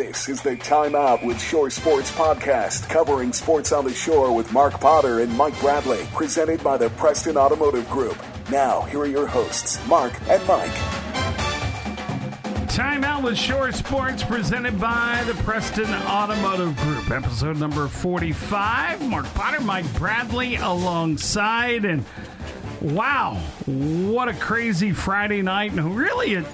This is the Time Out with Shore Sports podcast, covering sports on the shore with Mark Potter and Mike Bradley, presented by the Preston Automotive Group. Now, here are your hosts, Mark and Mike. Time Out with Shore Sports, presented by the Preston Automotive Group. Episode number 45. Mark Potter, Mike Bradley alongside. And wow, what a crazy Friday night. And really, a,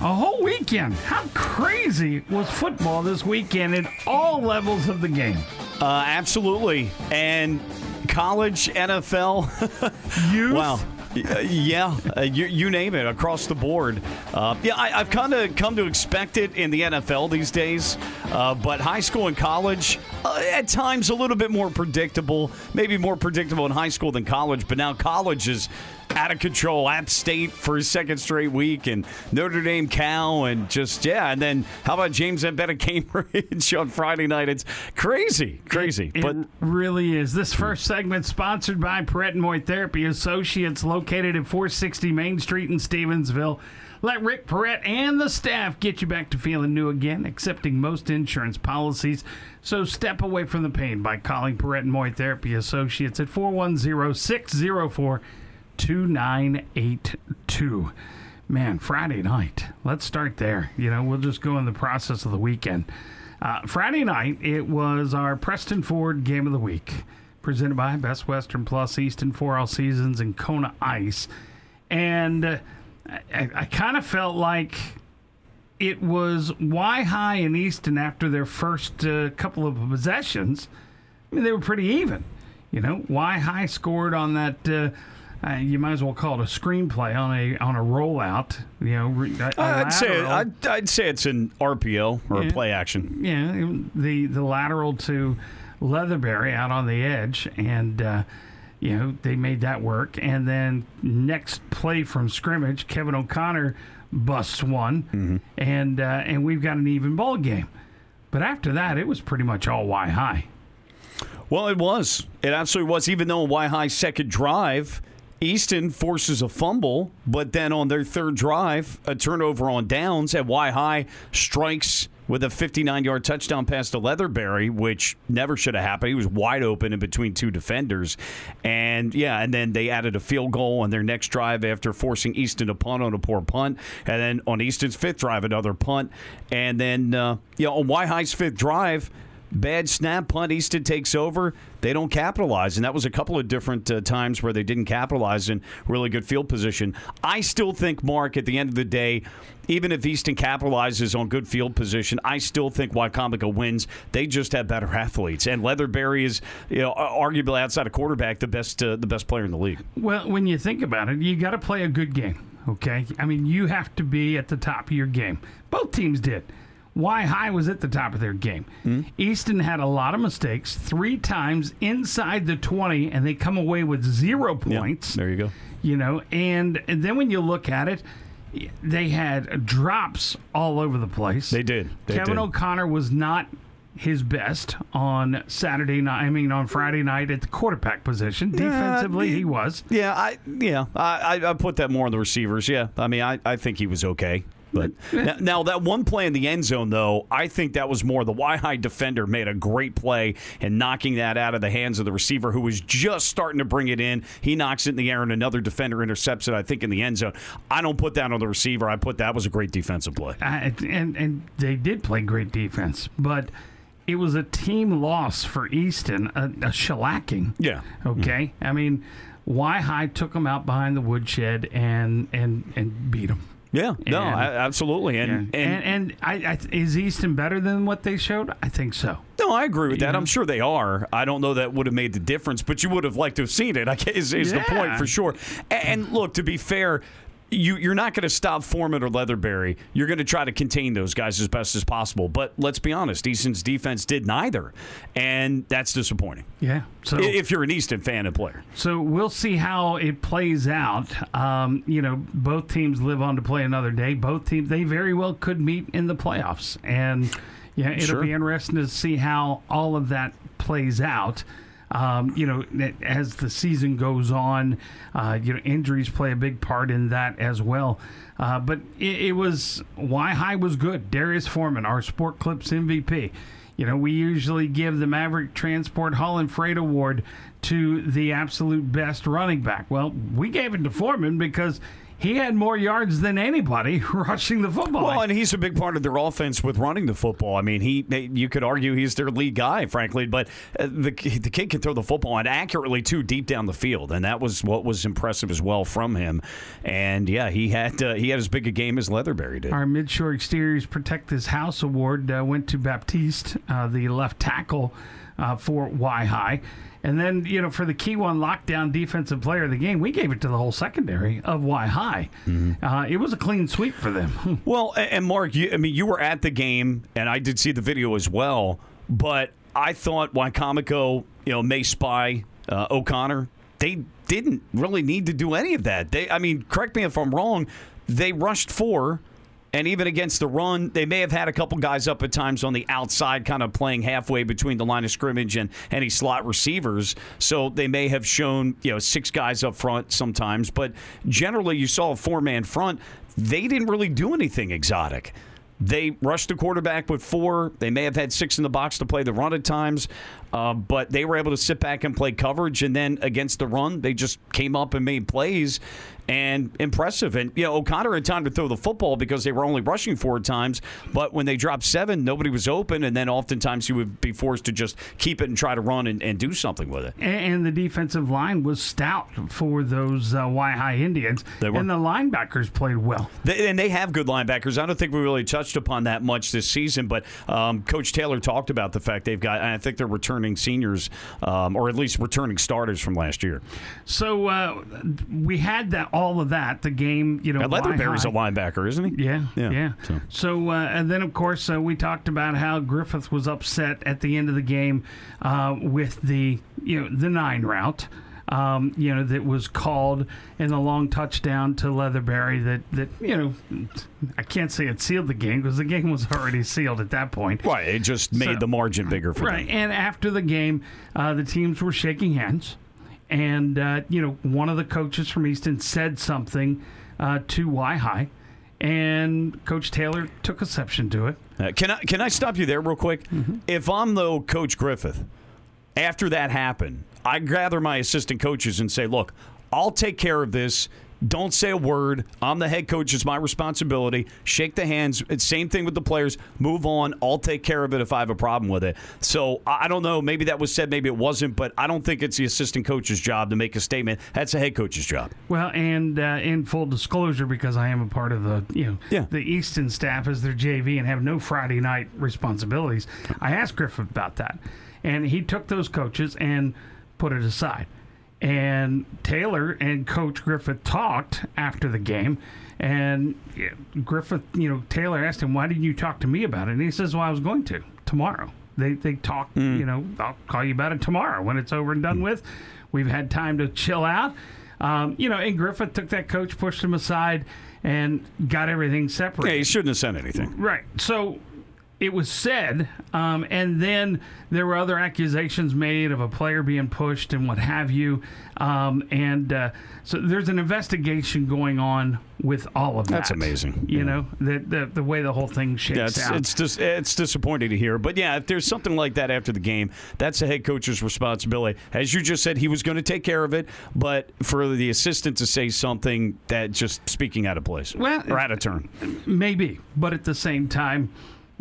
a whole weekend. How crazy was football this weekend in all levels of the game? Uh, absolutely. And college, NFL. Youth. wow. Yeah, uh, you, you name it across the board. Uh, yeah, I, have kind of come to expect it in the NFL these days, uh, but high school and college, uh, at times a little bit more predictable. Maybe more predictable in high school than college, but now college is out of control. App State for his second straight week, and Notre Dame Cal, and just yeah. And then how about James Embetta Cambridge on Friday night? It's crazy, crazy. It, but it really is. This first segment sponsored by Perrette and Moy Therapy Associates, located at 460 Main Street in Stevensville. Let Rick Perrette and the staff get you back to feeling new again, accepting most insurance policies. So step away from the pain by calling Perrette and Moy Therapy Associates at 410 604 2982. Man, Friday night. Let's start there. You know, we'll just go in the process of the weekend. Uh, Friday night, it was our Preston Ford Game of the Week, presented by Best Western Plus, Easton for All Seasons, and Kona Ice. And uh, I, I kind of felt like it was Y High and Easton after their first uh, couple of possessions. I mean, they were pretty even. You know, Y High scored on that. Uh, you might as well call it a screenplay on a on a rollout. You know, a, a I'd say. I'd, I'd say it's an RPO or Yeah. a play action. yeah, the the lateral to Leatherberry out on the edge, and uh, you know they made that work. And then next play from scrimmage, Kevin O'Connor busts one, and uh, and we've got an even ball game. But after that, it was pretty much all Y high. Well, it was. It absolutely was. Even though Y High's second drive, Easton forces a fumble, but then on their third drive, a turnover on downs, at Y High strikes with a 59 yard touchdown pass to Leatherberry, which never should have happened. He was wide open in between two defenders. And yeah, and then they added a field goal on their next drive after forcing Easton to punt on a poor punt. And then on Easton's fifth drive, another punt. And then, uh, yeah, on Y High's fifth drive, Bad snap punt. Easton takes over. They don't capitalize, and that was a couple of different uh, times where they didn't capitalize in really good field position. I still think, Mark, at the end of the day, even if Easton capitalizes on good field position, I still think Wicomico wins. They just have better athletes, and Leatherberry is, you know, arguably outside of quarterback, the best, uh, the best player in the league. Well, when you think about it, you got to play a good game. Okay, I mean you have to be at the top of your game. Both teams did. Y High was at the top of their game. Hmm? Easton had a lot of mistakes, three times inside the twenty, and they come away with zero Yeah, points. there you go. You know, and, and then when you look at it, they had drops all over the place. They did. They Kevin did. O'Connor was not his best on Saturday night. I mean, on Friday night at the quarterback position. Defensively, he was. Yeah, I yeah, I I put that more on the receivers. Yeah, I mean, I, I think he was okay. But now, now that one play in the end zone, though, I think that was more the high defender made a great play and knocking that out of the hands of the receiver who was just starting to bring it in. He knocks it in the air, and another defender intercepts it. I think in the end zone. I don't put that on the receiver. I put that was a great defensive play. I, and and they did play great defense, but it was a team loss for Easton, a, a shellacking. Yeah. Okay. Mm-hmm. I mean, High took them out behind the woodshed and and and beat them. Yeah, no, I, absolutely, and, And and, and, I, I is Easton better than what they showed? I think so. no, I agree with that. Yeah. I'm sure they are. I don't know that would have made the difference, but you would have liked to have seen it. I guess is, is the point for sure. And, and look, to be fair. You, you're not going to stop Foreman or Leatherberry. You're going to try to contain those guys as best as possible. But let's be honest, Easton's defense did neither, and that's disappointing. Yeah. So If you're an Easton fan and player, So we'll see how it plays out. Um, you know, both teams live on to play another day. Both teams, they very well could meet in the playoffs, and yeah, it'll Sure. be interesting to see how all of that plays out. Um, you know, as the season goes on, uh, you know, injuries play a big part in that as well. Uh, but it, it was why high was good. Darius Foreman, our Sport Clips MVP. You know, we usually give the Maverick Transport Haul and Freight Award to the absolute best running back. Well, we gave it to Foreman because he had more yards than anybody rushing the football. Well, and he's a big part of their offense with running the football. I mean, he you could argue he's their lead guy, frankly, but uh, the the kid can throw the football and accurately too deep down the field, and that was what was impressive as well from him. And yeah, he had uh, he had as big a game as Leatherberry did. Our Midshore Exteriors Protect This House Award uh, went to Baptiste, uh, the left tackle uh, for Y High. And then, you know, for the key one lockdown defensive player of the game, we gave it to the whole secondary of Y High. Mm-hmm. Uh, it was a clean sweep for them. well, and Mark, you, I mean, you were at the game, and I did see the video as well. But I thought Wicomico, you know, may spy uh, O'Connor. They didn't really need to do any of that. They, I mean, correct me if I'm wrong. They rushed four and even against the run, they may have had a couple guys up at times on the outside, kind of playing halfway between the line of scrimmage and any slot receivers. So they may have shown, you know, six guys up front sometimes. But generally, you saw a four man front. They didn't really do anything exotic. They rushed the quarterback with four. They may have had six in the box to play the run at times, uh, but they were able to sit back and play coverage. And then against the run, they just came up and made plays and impressive. And you know, O'Connor had time to throw the football because they were only rushing four times. But when they dropped seven, nobody was open, and then oftentimes he would be forced to just keep it and try to run and, and do something with it. And, the defensive line was stout for those uh, Y High Indians, and the linebackers played well. They, and they have good linebackers. I don't think we really touched upon that much this season, but um, Coach Taylor talked about the fact they've got. I think they're returning seniors, um, or at least returning starters from last year. So uh, we had that all of that. The game, you know, and Leatherberry's a linebacker, isn't he? Yeah, yeah. yeah. So, so uh, and then of course uh, we talked about how Griffith was upset at the end of the game uh, with the you know the nine route. Um, you know that was called in the long touchdown to Leatherberry. That that you know, I can't say it sealed the game because the game was already sealed at that point. Right, it just made so, the margin bigger for right. them. And after the game, uh, the teams were shaking hands and uh, you know one of the coaches from Easton said something uh, to Y High, and Coach Taylor took exception to it. Uh, can I can I stop you there real quick? Mm-hmm. If I'm though Coach Griffith, after that happened, I gather my assistant coaches and say, "Look, I'll take care of this. Don't say a word. I'm the head coach. It's my responsibility. Shake the hands. It's same thing with the players. Move on. I'll take care of it if I have a problem with it. So I don't know. Maybe that was said. Maybe it wasn't. But I don't think it's the assistant coach's job to make a statement. That's the head coach's job. Well, and uh, in full disclosure, because I am a part of the you know yeah. the Easton staff as their JV and have no Friday night responsibilities, I asked Griffith about that, and he took those coaches and put it aside. And Taylor and Coach Griffith talked after the game. And Griffith, you know, Taylor asked him, Why didn't you talk to me about it? And he says, Well, I was going to tomorrow. They, they talk, mm. you know, I'll call you about it tomorrow when it's over and done mm. with. We've had time to chill out. Um, you know, and Griffith took that coach, pushed him aside, and got everything separate. Yeah, he shouldn't have said anything. Right. So it was said, um, and then there were other accusations made of a player being pushed and what have you. Um, and uh, so there's an investigation going on with all of that. That's amazing. You yeah. know, the, the, the way the whole thing shakes yeah, it's, out. It's just it's disappointing to hear. But yeah, if there's something like that after the game, that's the head coach's responsibility. As you just said, he was going to take care of it, but for the assistant to say something that just speaking out of place well, or out of turn, maybe. But at the same time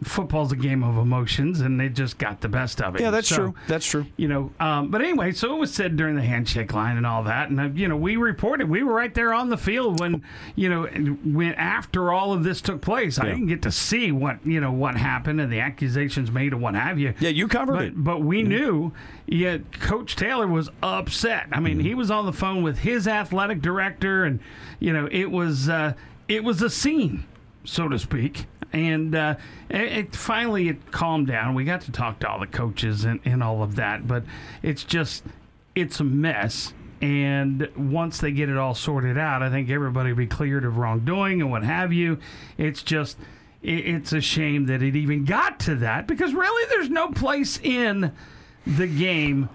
football's a game of emotions, and they just got the best of it. Yeah, that's so, true. That's true. You know, um, but anyway, so it was said during the handshake line and all that, and uh, you know, we reported we were right there on the field when you know when after all of this took place. Yeah. I didn't get to see what you know what happened and the accusations made and what have you. Yeah, you covered but, it, but we yeah. knew. Yeah, Coach Taylor was upset. I mean, mm. he was on the phone with his athletic director, and you know, it was uh, it was a scene so to speak. And uh, it, finally it calmed down. We got to talk to all the coaches and, and all of that, but it's just it's a mess. And once they get it all sorted out, I think everybody will be cleared of wrongdoing and what have you. It's just it's a shame that it even got to that because really there's no place in the game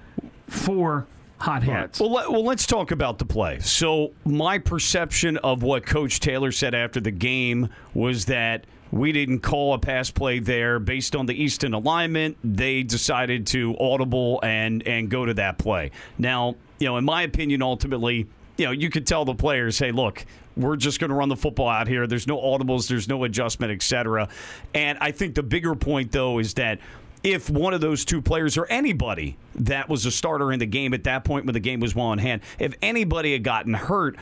for hotheads. Well, let, well, let's talk about the play. So, my perception of what Coach Taylor said after the game was that we didn't call a pass play there based on the Easton alignment. They decided to audible and and go to that play. Now, you know, in my opinion, ultimately, you know, you could tell the players, "Hey, look, we're just going to run the football out here. There's no audibles, there's no adjustment, etc." And I think the bigger point though is that if one of those two players or anybody that was a starter in the game at that point when the game was well in hand, if anybody had gotten hurt,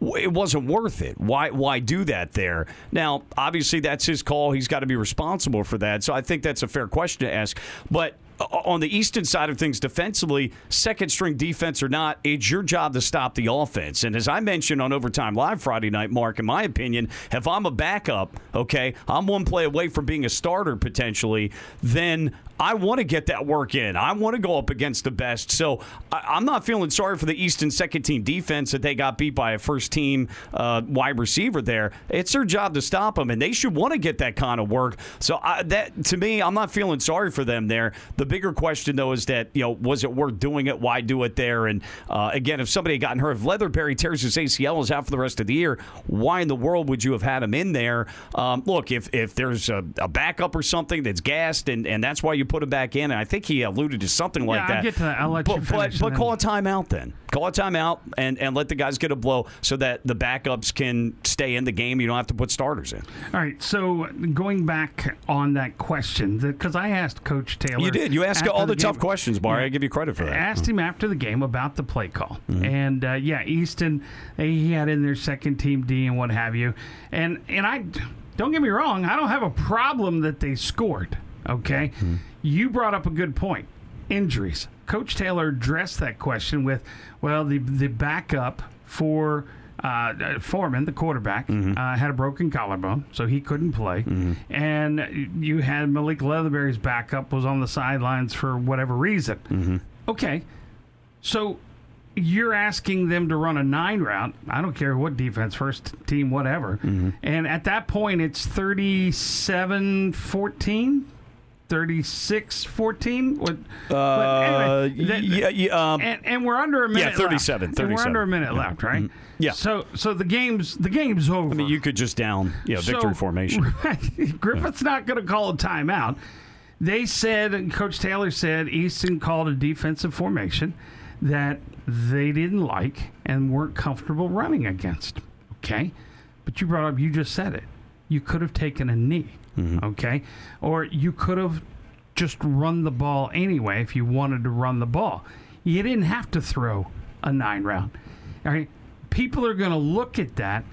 it wasn't worth it. Why why do that there? Now, obviously that's his call. He's got to be responsible for that. So I think that's a fair question to ask. But uh, on the Easton side of things defensively, second string defense or not, it's your job to stop the offense. And as I mentioned on Overtime Live Friday night, Mark, in my opinion, if I'm a backup, okay, I'm one play away from being a starter potentially, then I want to get that work in. I want to go up against the best. So I, am not feeling sorry for the Easton second team defense that they got beat by a first team uh, wide receiver there. It's their job to stop them, and they should want to get that kind of work. So I, that to me, I'm not feeling sorry for them there. The bigger question though is that you know was it worth doing it? Why do it there? And uh, again, if somebody had gotten hurt, if Leatherberry tears his ACL is out for the rest of the year, why in the world would you have had him in there? Um, look, if if there's a, a backup or something that's gassed, and and that's why you put him back in. And I think he alluded to something like yeah, that. I'll get to that. I'll let but, you finish. But, but call a timeout then. Call a timeout and, and let the guys get a blow so that the backups can stay in the game. You don't have to put starters in. All right. So going back on that question, because I asked Coach Taylor. You did. You asked all the, the tough questions, Barry. Yeah, I give you credit for that. I asked him after the game about the play call. Mm-hmm. And uh, yeah, Easton, he had in their second team D and what have you. And, and I. Don't get me wrong, I don't have a problem that they scored. Okay. Mm-hmm. You brought up a good point injuries. Coach Taylor addressed that question with, well, the, the backup for. Uh, Foreman, the quarterback, mm-hmm. uh, had a broken collarbone, so he couldn't play. Mm-hmm. And you had Malik Leatherberry's backup was on the sidelines for whatever reason. Mm-hmm. Okay, so you're asking them to run a nine route. I don't care what defense, first team, whatever. Mm-hmm. And at that point, it's 37 14. 36 14 what uh, anyway, yeah, yeah um, and, and, we're under a minute yeah 37 left. 37 we're under a minute yeah. left right mm-hmm. yeah so so the game's the game's over i mean you could just down yeah victory formation right, griffith's yeah. not going to call a timeout they said coach taylor said easton called a defensive formation that they didn't like and weren't comfortable running against okay but you brought up you just said it you could have taken a knee Mm-hmm. Okay. Or you could have just run the ball anyway if you wanted to run the ball. You didn't have to throw a nine round. All right. People are going to look at that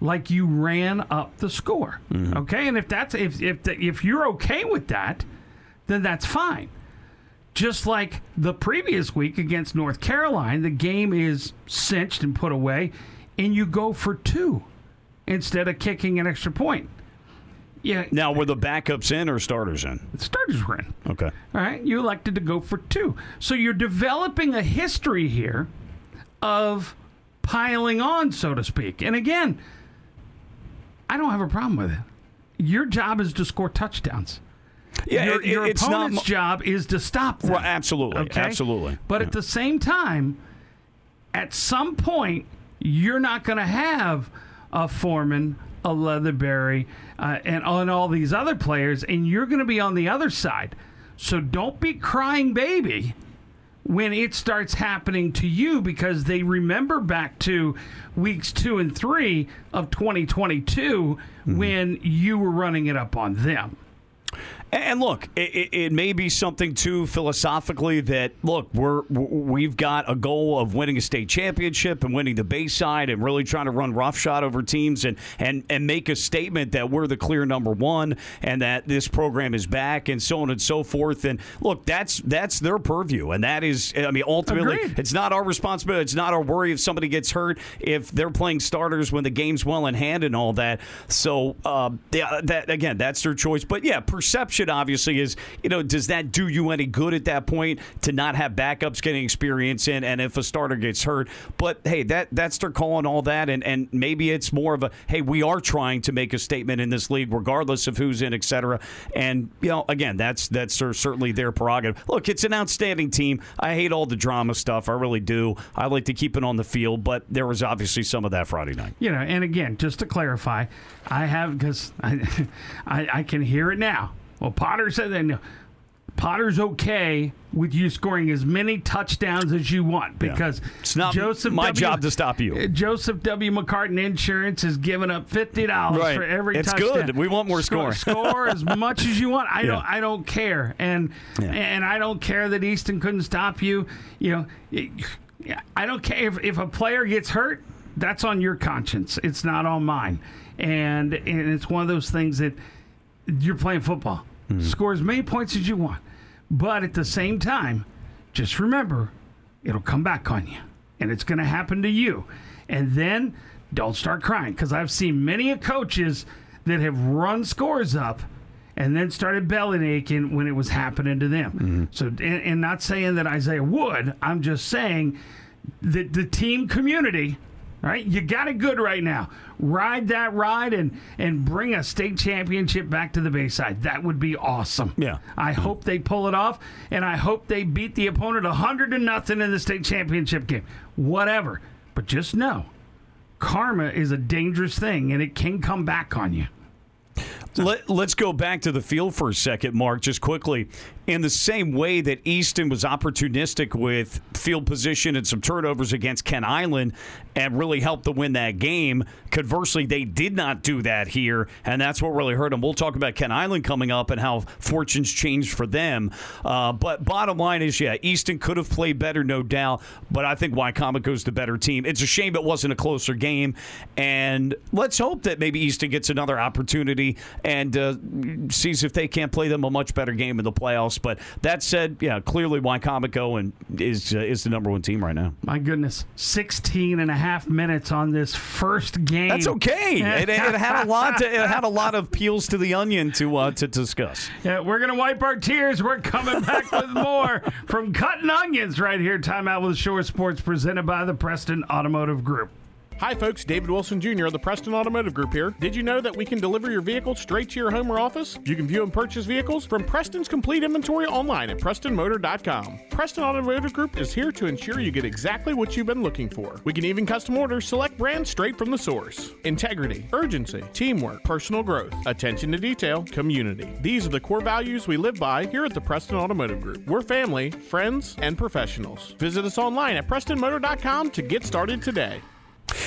like you ran up the score. Mm-hmm. Okay. And if that's if if the, if you're okay with that, then that's fine. Just like the previous week against North Caroline, the game is cinched and put away, and you go for two instead of kicking an extra point. Yeah. Now, were the backups in or starters in? The starters were in. Okay. All right. You elected to go for two. So you're developing a history here of piling on, so to speak. And again, I don't have a problem with it. Your job is to score touchdowns. Yeah, your, it, your it's opponent's not, job is to stop them. Well, absolutely, okay? absolutely. But yeah. at the same time, at some point, you're not going to have a Foreman, a Leatherberry, uh, and on all these other players, and you're going to be on the other side. So don't be crying baby when it starts happening to you because they remember back to weeks two and three of 2022 mm-hmm. when you were running it up on them. And look, it, it, may be something too philosophically that look we're we've got a goal of winning a state championship and winning the Bayside and really trying to run roughshod over teams and and and make a statement that we're the clear number one and that this program is back and so on and so forth. And look, that's that's their purview, and that is I mean ultimately Agreed. it's not our responsibility. It's not our worry if somebody gets hurt if they're playing starters when the game's well in hand and all that. So uh, yeah, that again, that's their choice. But yeah, perception question obviously is, you know, does that do you any good at that point to not have backups getting experience in, and if a starter gets hurt? But hey, that that's their call on all that, and and maybe it's more of a hey, we are trying to make a statement in this league, regardless of who's in, et cetera. And you know, again, that's that's certainly their prerogative. Look, it's an outstanding team. I hate all the drama stuff. I really do. I like to keep it on the field, but there was obviously some of that Friday night. You know, and again, just to clarify, I have because I, I, I can hear it now. Well, Potter said then Potter's okay with you scoring as many touchdowns as you want because yeah. it's not Joseph my w, job to stop you. Uh, Joseph W. McCartan Insurance has given up fifty dollars right. for every. It's touchdown. It's good. We want more score. Score, score as much as you want. I yeah. don't. I don't care, and yeah. and I don't care that Easton couldn't stop you. You know, I don't care if, if a player gets hurt. That's on your conscience. It's not on mine, and and it's one of those things that you're playing football Mm-hmm. Score as many points as you want. But at the same time, just remember, it'll come back on you. And it's going to happen to you. And then don't start crying because I've seen many coaches that have run scores up and then started belly aching when it was happening to them. Mm-hmm. So, and, and, not saying that Isaiah would, I'm just saying that the team community right? You got it good right now. Ride that ride and and bring a state championship back to the Bayside. That would be awesome. Yeah. I hope they pull it off, and I hope they beat the opponent hundred to nothing in the state championship game. Whatever, but just know, karma is a dangerous thing, and it can come back on you. Let, us go back to the field for a second, Mark, just quickly in the same way that Easton was opportunistic with field position and some turnovers against Kent Island and really helped to win that game. Conversely, they did not do that here, and that's what really hurt them. We'll talk about Kent Island coming up and how fortunes changed for them. Uh, but bottom line is, yeah, Easton could have played better, no doubt, but I think Wicomico's the better team. It's a shame it wasn't a closer game, and let's hope that maybe Easton gets another opportunity and uh, sees if they can't play them a much better game in the playoffs. But that said, yeah, clearly Wicomico and is uh, is the number one team right now. My goodness, 16 and a half minutes on this first game. That's okay. it, it, had a lot. To, it had a lot of peels to the onion to uh, to discuss. Yeah, we're gonna wipe our tears. We're coming back with more from cutting onions right here. Time out with Shore Sports, presented by the Preston Automotive Group. Hi, folks. David Wilson Jr. of the Preston Automotive Group here. Did you know that we can deliver your vehicle straight to your home or office? You can view and purchase vehicles from Preston's complete inventory online at PrestonMotor.com. Preston Automotive Group is here to ensure you get exactly what you've been looking for. We can even custom order select brands straight from the source. Integrity, urgency, teamwork, personal growth, attention to detail, community. These are the core values we live by here at the Preston Automotive Group. We're family, friends, and professionals. Visit us online at PrestonMotor.com to get started today.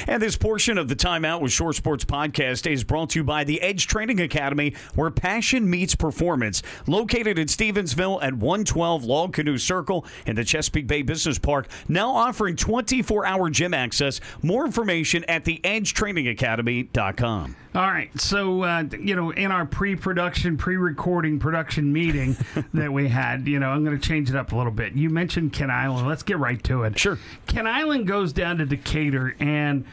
And this portion of the Timeout with Shore Sports podcast is brought to you by the Edge Training Academy, where passion meets performance. Located in Stevensville at 112 Log Canoe Circle in the Chesapeake Bay Business Park, now offering 24 hour gym access. More information at theedgetrainingacademy.com. All right. So, uh, you know, in our pre production, pre recording production meeting that we had, you know, I'm going to change it up a little bit. You mentioned Kent Island. Let's get right to it. Sure. Kent Island goes down to Decatur, and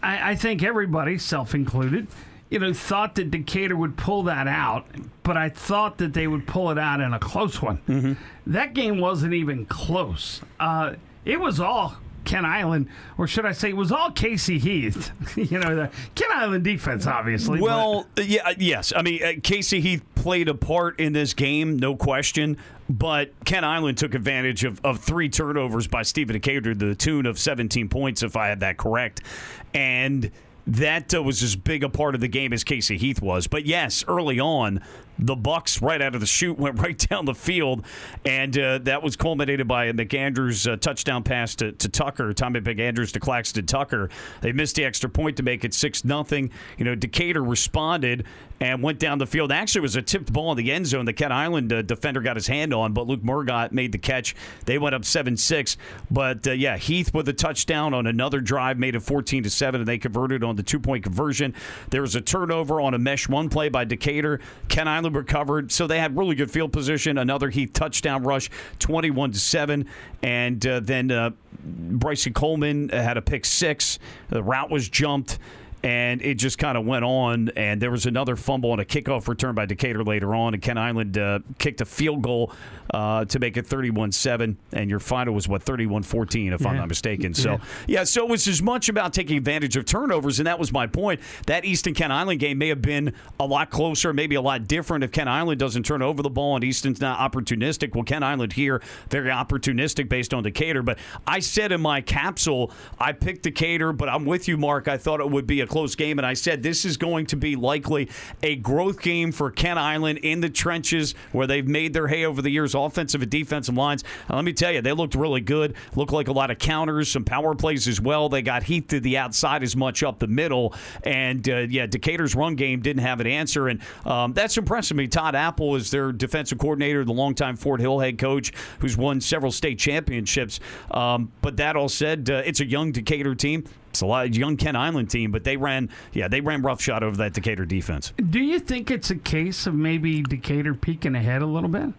I, I think everybody, self included, you know, thought that Decatur would pull that out, but I thought that they would pull it out in a close one. Mm-hmm. That game wasn't even close. Uh, it was all Kent Island, or should I say, it was all Casey Heath. you know, the Kent Island defense, obviously. Well, but. yeah, yes. I mean, uh, Casey Heath played a part in this game, no question. But Kent Island took advantage of, of three turnovers by Stephen Decatur to the tune of 17 points, if I had that correct. And that uh, was as big a part of the game as Casey Heath was. But yes, early on, the Bucks right out of the chute went right down the field, and uh, that was culminated by McAndrews uh, touchdown pass to, to Tucker, Tommy McAndrews to Claxton Tucker. They missed the extra point to make it six nothing. You know, Decatur responded and went down the field. Actually, it was a tipped ball in the end zone. The Kent Island uh, defender got his hand on, but Luke Murgott made the catch. They went up seven six. But uh, yeah, Heath with a touchdown on another drive made it fourteen to seven, and they converted on the two point conversion. There was a turnover on a mesh one play by Decatur. Kent Island recovered, so they had really good field position. Another Heath touchdown rush, twenty-one to seven, and uh, then uh, Bryson Coleman had a pick six. The route was jumped and it just kind of went on. And there was another fumble and a kickoff return by Decatur later on, and Kent Island uh, kicked a field goal uh, to make it 31-7, and your final was what 31-14, if I'm not mistaken. So Yeah. yeah, so it was as much about taking advantage of turnovers, and that was my point. That Easton Kent Island game may have been a lot closer, maybe a lot different if Kent Island doesn't turn over the ball and Easton's not opportunistic. Well, Kent Island here very opportunistic based on Decatur. But I said in my capsule, I picked Decatur, but I'm with you, Mark. I thought it would be a close game, and I said this is going to be likely a growth game for Kent Island in the trenches where they've made their hay over the years, offensive and defensive lines. And let me tell you, they looked really good. Looked like a lot of counters, some power plays as well. They got Heath to the outside as much up the middle, and uh, yeah, Decatur's run game didn't have an answer, and um, that's impressive me. Todd Appel is their defensive coordinator, the longtime Fort Hill head coach, who's won several state championships. Um, but that all said, uh, it's a young Decatur team. It's a lot young Kent Island team, but they ran, yeah, they ran roughshod over that Decatur defense. Do you think it's a case of maybe Decatur peeking ahead a little bit?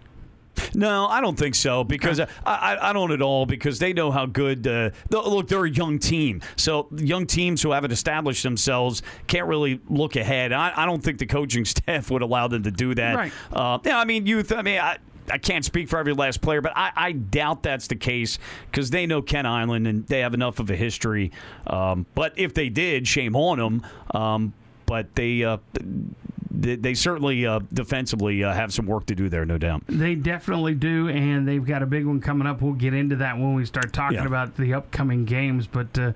No, I don't think so because I, I, I don't at all because they know how good. Uh, look, they're a young team, so young teams who haven't established themselves can't really look ahead. I, I don't think the coaching staff would allow them to do that. Right. Uh, yeah, I mean, youth. I mean, I. I can't speak for every last player, but I, I doubt that's the case because they know Kent Island and they have enough of a history. Um, but if they did, shame on them. Um, but they, uh, they, they certainly uh, defensively uh, have some work to do there, no doubt. They definitely do, and they've got a big one coming up. We'll get into that when we start talking Yeah. about the upcoming games, but uh,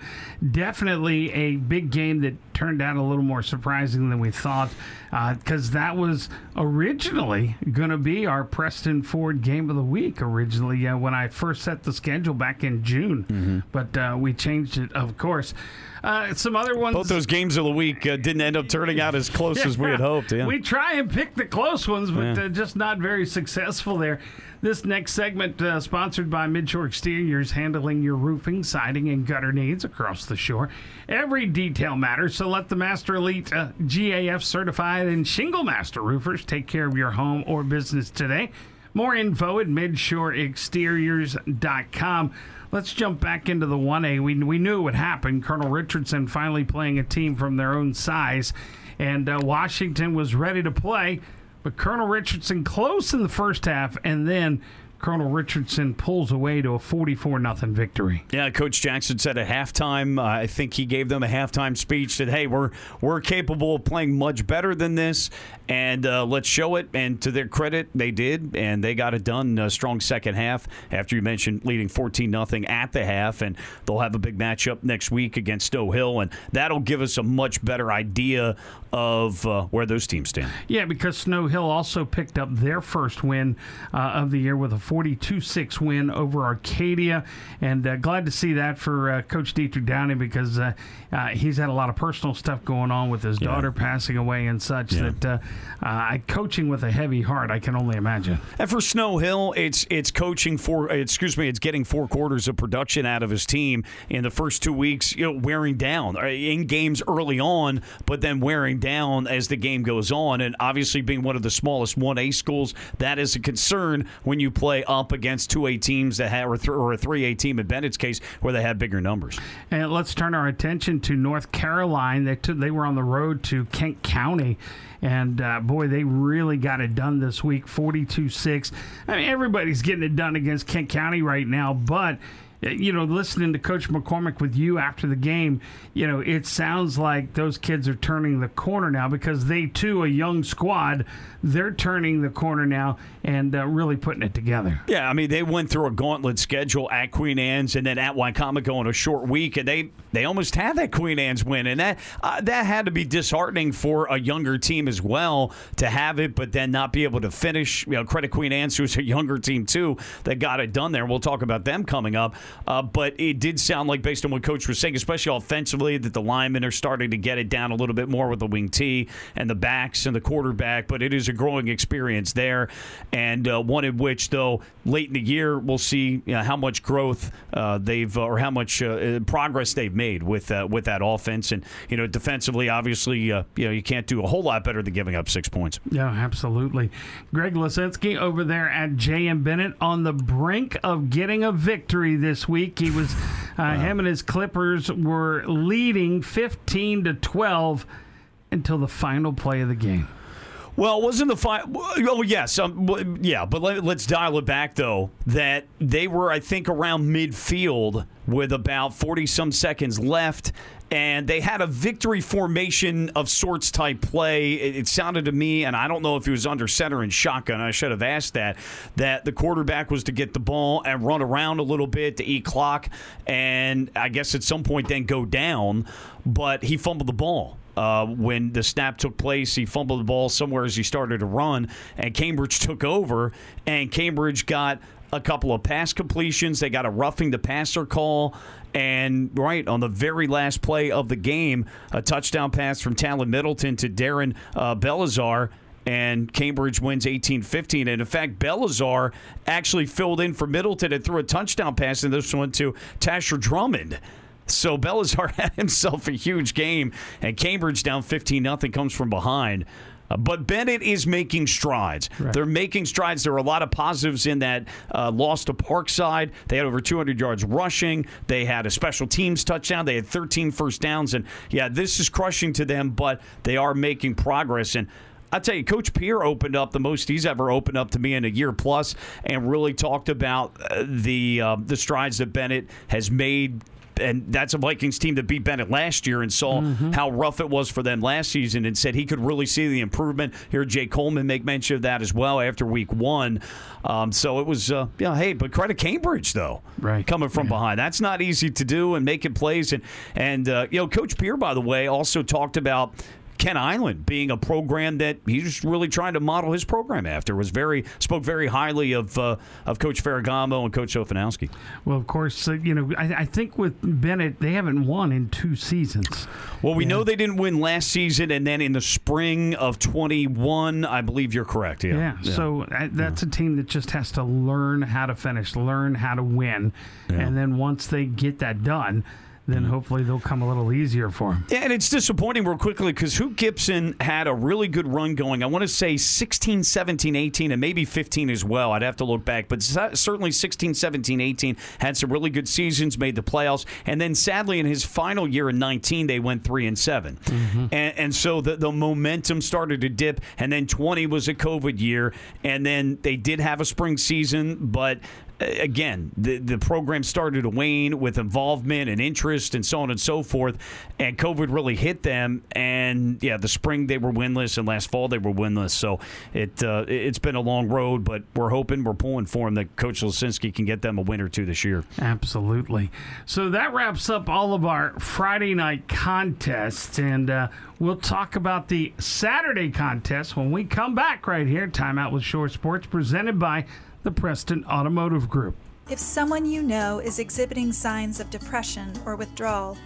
definitely a big game that turned out a little more surprising than we thought because that was originally going to be our Preston Ford game of the week. Originally, uh, when I first set the schedule back in June, Mm-hmm. but uh, we changed it, of course. Uh, some other ones. Both those games of the week uh, didn't end up turning out as close as we had hoped. Yeah. We try and pick the close ones, but Yeah. uh, just not very successful there. This next segment, uh, sponsored by Midshore Exteriors, handling your roofing, siding, and gutter needs across the shore. Every detail matters, so let the Master Elite uh, GAF certified and Shingle Master roofers take care of your home or business today. More info at midshoreexteriors.com. Let's jump back into the 1A. We, we knew it would happen. Colonel Richardson finally playing a team from their own size, and uh, Washington was ready to play, but Colonel Richardson close in the first half, and then Colonel Richardson pulls away to a 44 0 victory. Yeah, Coach Jackson said at halftime. Uh, I think he gave them a halftime speech that hey, we're we're capable of playing much better than this, and uh, let's show it. And to their credit, they did, and they got it done. A strong second half. After you mentioned leading fourteen nothing at the half, and they'll have a big matchup next week against Snow Hill, and that'll give us a much better idea of uh, where those teams stand. Yeah, because Snow Hill also picked up their first win uh, of the year with a 42 6 win over Arcadia. And uh, glad to see that for uh, Coach Dietrich Downey because uh, uh, he's had a lot of personal stuff going on with his daughter passing away and such Yeah. that uh, uh, coaching with a heavy heart, I can only imagine. And for Snow Hill, it's it's coaching for excuse me, it's getting four quarters of production out of his team in the first two weeks, you know, wearing down in games early on, but then wearing down as the game goes on. And obviously, being one of the smallest one A schools, that is a concern when you play up against two A teams that or, th- or a three A team in Bennett's case where they have bigger numbers. And let's turn our attention to North Caroline. They they were on the road to Kent County, and uh, boy, they really got it done this week. Forty-two six. I mean, everybody's getting it done against Kent County right now, but. uh, You know, listening to Coach McCormick with you after the game, you know, it sounds like those kids are turning the corner now because they too, a young squad, they're turning the corner now and uh, really putting it together. Yeah, I mean they went through a gauntlet schedule at Queen Anne's and then at Wicomico in a short week, and they they almost had that Queen Anne's win, and that uh, that had to be disheartening for a younger team as well to have it, but then not be able to finish. You know, credit Queen Anne's, who's a younger team too, that got it done there. We'll talk about them coming up, uh, but it did sound like based on what Coach was saying, especially offensively, that the linemen are starting to get it down a little bit more with the wing T and the backs and the quarterback, but it is a growing experience there, uh, one in which though late in the year we'll see you know, how much growth uh, they've uh, or how much uh, progress they've made with uh, with that offense, and you know defensively, obviously, uh, you know you can't do a whole lot better than giving up six points. Yeah, absolutely. Greg Lisinski over there at JM Bennett on the brink of getting a victory this week. He was Uh, Him and his Clippers were leading 15 to 12 until the final play of the game. Well, wasn't the final? Oh, yes, um, yeah. But let, us dial it back though. That they were, I think, around midfield with about forty some seconds left, and they had a victory formation of sorts type play. It, it, sounded to me, and I don't know if it was under center and shotgun. I should have asked that. That the quarterback was to get the ball and run around a little bit to eat clock, and I guess at some point then go down. But he fumbled the ball uh, when the snap took place. He fumbled the ball somewhere as he started to run, and Cambridge took over, and Cambridge got a couple of pass completions. They got a roughing the passer call. And right on the very last play of the game, a touchdown pass from Talon Middleton to Darren uh, Belazar and Cambridge wins 18 15. And in fact, Belazar actually filled in for Middleton and threw a touchdown pass in this one to Tasher Drummond. So Belazar had himself a huge game, and Cambridge down 15 nothing comes from behind. Uh, but Bennett is making strides. Right. They're making strides. There are a lot of positives in that uh, loss to Parkside. They had over 200 yards rushing. They had a special teams touchdown. They had 13 first downs. And yeah, this is crushing to them, but they are making progress. And I tell you, Coach Pierre opened up the most he's ever opened up to me in a year plus, and really talked about uh, the uh, the strides that Bennett has made and that's a Vikings team that beat Bennett last year and saw mm-hmm. how rough it was for them last season and said he could really see the improvement. Here, Jay Coleman make mention of that as well after week one. Um, so it was, uh, yeah, hey, but credit Cambridge though, right, coming from yeah. behind. That's not easy to do and making plays and and uh, you know, Coach Peer, by the way, also talked about Kent Island being a program that he's really trying to model his program after. Was very spoke very highly of uh, of Coach Ferragamo and Coach Sofanowski. Well, of course, uh, you know I, I, think with Bennett they haven't won in two seasons. Well, we yeah. know they didn't win last season, and then in the spring of twenty one, I believe you're correct. Yeah. Yeah. yeah. So uh, that's a team that just has to learn how to finish, learn how to win, and then once they get that done then hopefully they'll come a little easier for him. Yeah, and it's disappointing real quickly because Hoot Gibson had a really good run going. I want to say 16, 17, 18, and maybe 15 as well. I'd have to look back, but certainly 16, 17, 18 had some really good seasons, made the playoffs, and then sadly in his final year in 19 they went three and 7 mm-hmm. and, and, so the, the momentum started to dip, and then 20 was a COVID year, and then they did have a spring season, but again, the the program started to wane with involvement and interest and so on and so forth, and COVID really hit them. And yeah, the spring they were winless, and last fall they were winless. So it uh, it's been a long road, but we're hoping we're pulling for them that Coach Lisinski can get them a win or two this year. Absolutely. So that wraps up all of our Friday night contests, and uh, we'll talk about the Saturday contest when we come back right here. Timeout with Shore Sports, presented by the Preston Automotive Group. If someone you know is exhibiting signs of depression or withdrawal,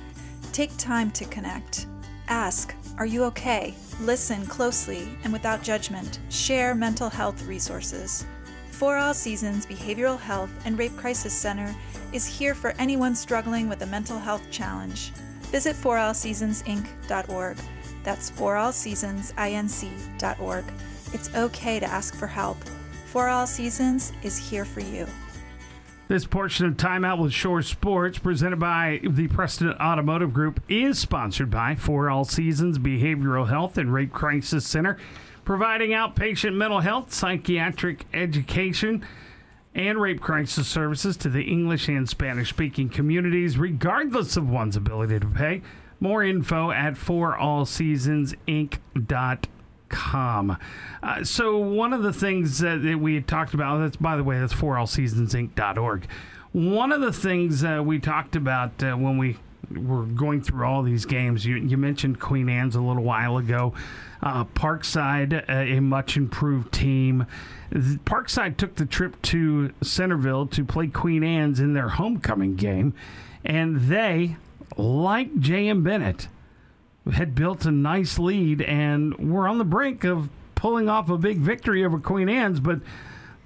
take time to connect. Ask, Are you okay? Listen closely and without judgment. Share mental health resources. For All Seasons Behavioral Health and Rape Crisis Center is here for anyone struggling with a mental health challenge. Visit forallseasonsinc.org. That's forallseasonsinc.org. It's okay to ask for help. For All Seasons is here for you. This portion of Timeout with Shore Sports, presented by the Preston Automotive Group, is sponsored by For All Seasons Behavioral Health and Rape Crisis Center, providing outpatient mental health, psychiatric education, and rape crisis services to the English and Spanish speaking communities, regardless of one's ability to pay. More info at forallseasonsinc.com com. Uh, so one of the things that, that we talked about, that's by the way, that's forallseasonsinc.org. One of the things uh, we talked about uh, when we were going through all these games, you, you mentioned Queen Anne's a little while ago. Uh, Parkside, a much improved team. Parkside took the trip to Centreville to play Queen Anne's in their homecoming game, and they, like J.M. Bennett, had built a nice lead and were on the brink of pulling off a big victory over Queen Anne's. But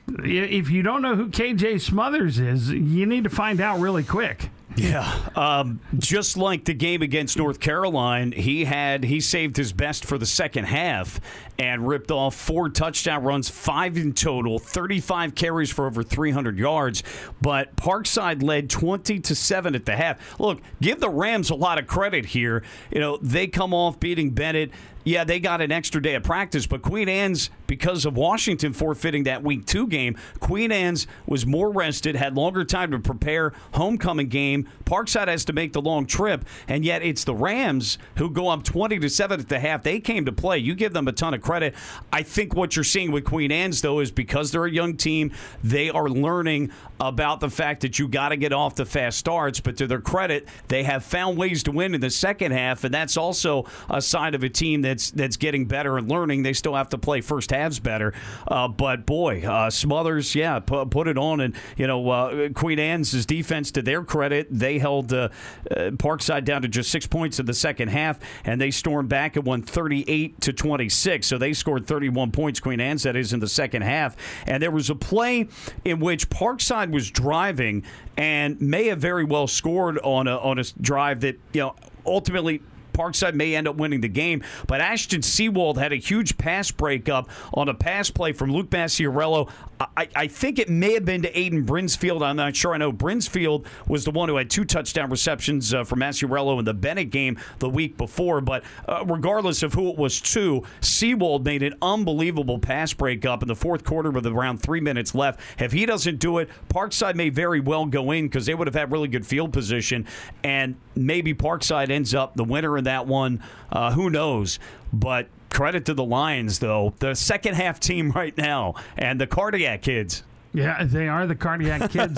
if you don't know who KJ Smothers is, you need to find out really quick. Yeah, um, just like the game against North Caroline, he had he saved his best for the second half and ripped off four touchdown runs, five in total, 35 carries for over 300 yards. But Parkside led 20 to seven at the half. Look, give the Rams a lot of credit here. You know they come off beating Bennett yeah, they got an extra day of practice, but Queen Anne's, because of Washington forfeiting that week two game, Queen Anne's was more rested, had longer time to prepare. Homecoming game, Parkside has to make the long trip, and yet it's the Rams who go up 20 to 7 at the half. They came to play. You give them a ton of credit. I think what you're seeing with Queen Anne's, though, is because they're a young team, they are learning about the fact that you got to get off the fast starts, but to their credit, they have found ways to win in the second half, and that's also a sign of a team that that's that's getting better and learning. They still have to play first halves better. Uh, but boy, uh, Smothers, yeah, put, it on. And you know, uh, Queen Anne's defense, to their credit, they held uh, uh, Parkside down to just six points in the second half, and they stormed back and won 38 to 26. So they scored 31 points. Queen Anne's that is in the second half, and there was a play in which Parkside was driving and may have very well scored on a on a drive that you know ultimately Parkside may end up winning the game. But Ashton Seawald had a huge pass breakup on a pass play from Luke Maciarello. I, I think it may have been to Aiden Brinsfield. I'm not sure. I know Brinsfield was the one who had two touchdown receptions uh, for Maciarello in the Bennett game the week before. But uh, regardless of who it was to, Seawald made an unbelievable pass breakup in the fourth quarter with around three minutes left. If he doesn't do it, Parkside may very well go in because they would have had really good field position. And maybe Parkside ends up the winner in that one. Uh, who knows? But credit to the Lions, though. The second half team right now and the Cardiac kids. Yeah, they are the cardiac kids.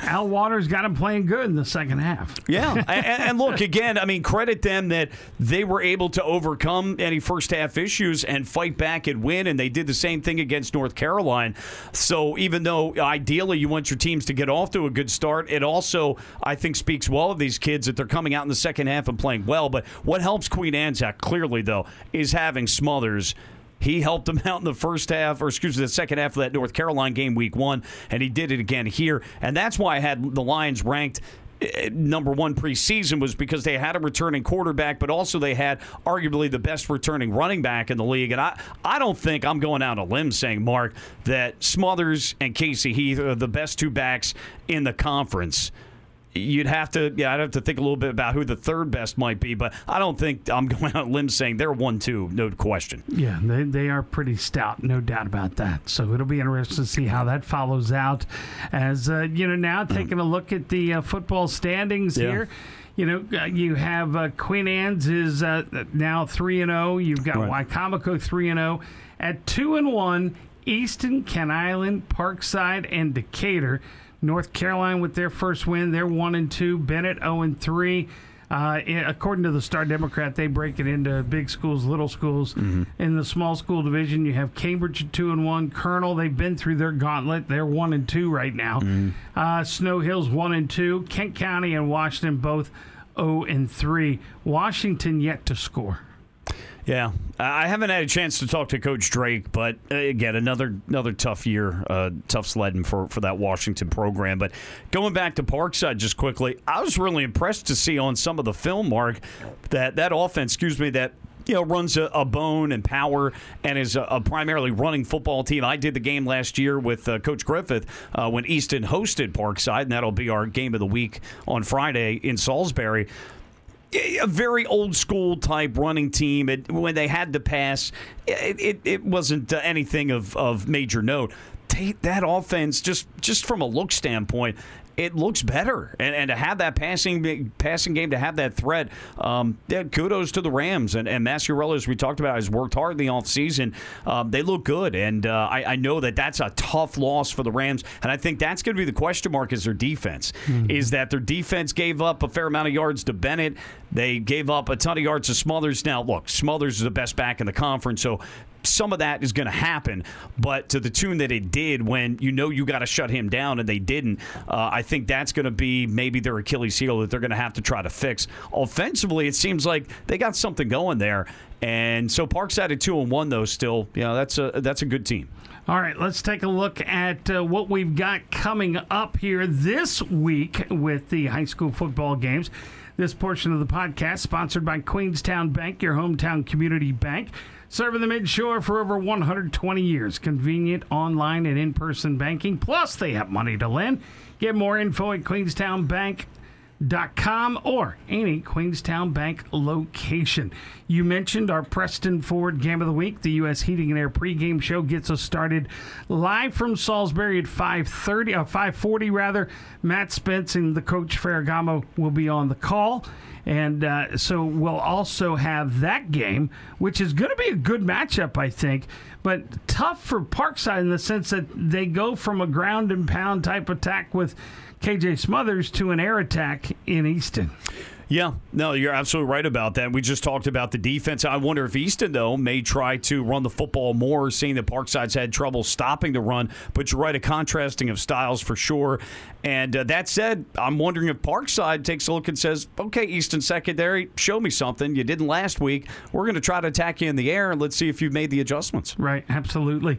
Al Waters got them playing good in the second half. Yeah, and, and, look again. I mean, credit them that they were able to overcome any first half issues and fight back and win. And they did the same thing against North Caroline. So even though ideally you want your teams to get off to a good start, it also I think speaks well of these kids that they're coming out in the second half and playing well. But what helps Queen Anne's clearly though is having Smothers he helped them out in the first half, or excuse me, the second half of that North Caroline game week one, and he did it again here. And that's why I had the Lions ranked eh, number one preseason was because they had a returning quarterback, but also they had arguably the best returning running back in the league. And I, I don't think I'm going out on a limb saying, Mark, that Smothers and Casey Heath are the best two backs in the conference you'd have to yeah i'd have to think a little bit about who the third best might be but i don't think i'm going out limb saying they're one two no question yeah they, they are pretty stout no doubt about that so it'll be interesting to see how that follows out as uh, you know now taking a look at the uh, football standings yeah. here you know, uh, you have uh, Queen Anne's is uh, now three and zero. Oh. You've got right. Wicomico three and zero. Oh. At two and one, Easton, Kent Island, Parkside, and Decatur North Caroline with their first win. They're one and two. Bennett zero and three. Uh, according to the Star Democrat, they break it into big schools, little schools. Mm-hmm. In the small school division, you have Cambridge at two and one. Colonel, they've been through their gauntlet. They're one and two right now. Mm-hmm. Uh, Snow Hills one and two. Kent County and Washington both zero and three. Washington yet to score. Yeah, I haven't had a chance to talk to Coach Drake, but uh, again, another another tough year, uh, tough sledding for for that Washington program. But going back to Parkside just quickly, I was really impressed to see on some of the film, Mark, that that offense, excuse me, that you know, runs a, a, bone and power and is a, a, primarily running football team. I did the game last year with uh, Coach Griffith uh, when Easton hosted Parkside, and that'll be our game of the week on Friday in Salisbury a very old school type running team. It, when they had to pass, it, it, it wasn't uh, anything of, of major note. that offense, just just from a look standpoint, it looks better. And, and to have that passing passing game, to have that threat, um, yeah, kudos to the Rams. And, and as we talked about, has worked hard in the offseason. Um, they look good. And uh, I, I, know that that's a tough loss for the Rams. And I think that's going to be the question mark is their defense. Mm-hmm. Is that their defense gave up a fair amount of yards to Bennett. They gave up a ton of yards to Smothers. Now, look, Smothers is the best back in the conference. So some of that is going to happen, but to the tune that it did when you know you got to shut him down and they didn't, uh, I think that's going to be maybe their Achilles heel that they're going to have to try to fix. Offensively, it seems like they got something going there, and so Parkside at two and one though still, you know, that's a that's a good team. All right, let's take a look at uh, what we've got coming up here this week with the high school football games. This portion of the podcast sponsored by Queenstown Bank, your hometown community bank. Serving the Midshore for over 120 years. Convenient online and in person banking. Plus, they have money to lend. Get more info at Queenstown Com or any Queenstown Bank location. You mentioned our Preston Ford Game of the Week. The U.S. Heating and Air pregame show gets us started live from Salisbury at 5:30, uh, 5:40 rather. Matt Spence and the coach Ferragamo will be on the call. And uh, so we'll also have that game, which is going to be a good matchup, I think, but tough for Parkside in the sense that they go from a ground and pound type attack with KJ Smothers to an air attack in Easton. Yeah, no, you're absolutely right about that. We just talked about the defense. I wonder if Easton, though, may try to run the football more, seeing that Parkside's had trouble stopping the run. But you're right, a contrasting of styles for sure. And uh, that said, I'm wondering if Parkside takes a look and says, okay, Easton secondary, show me something. You didn't last week. We're going to try to attack you in the air, and let's see if you've made the adjustments. Right, absolutely.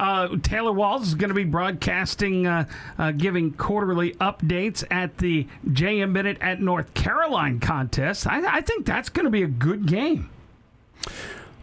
Uh, Taylor Walls is going to be broadcasting, uh, uh, giving quarterly updates at the JM Bennett at North Caroline contest. I, I think that's going to be a good game.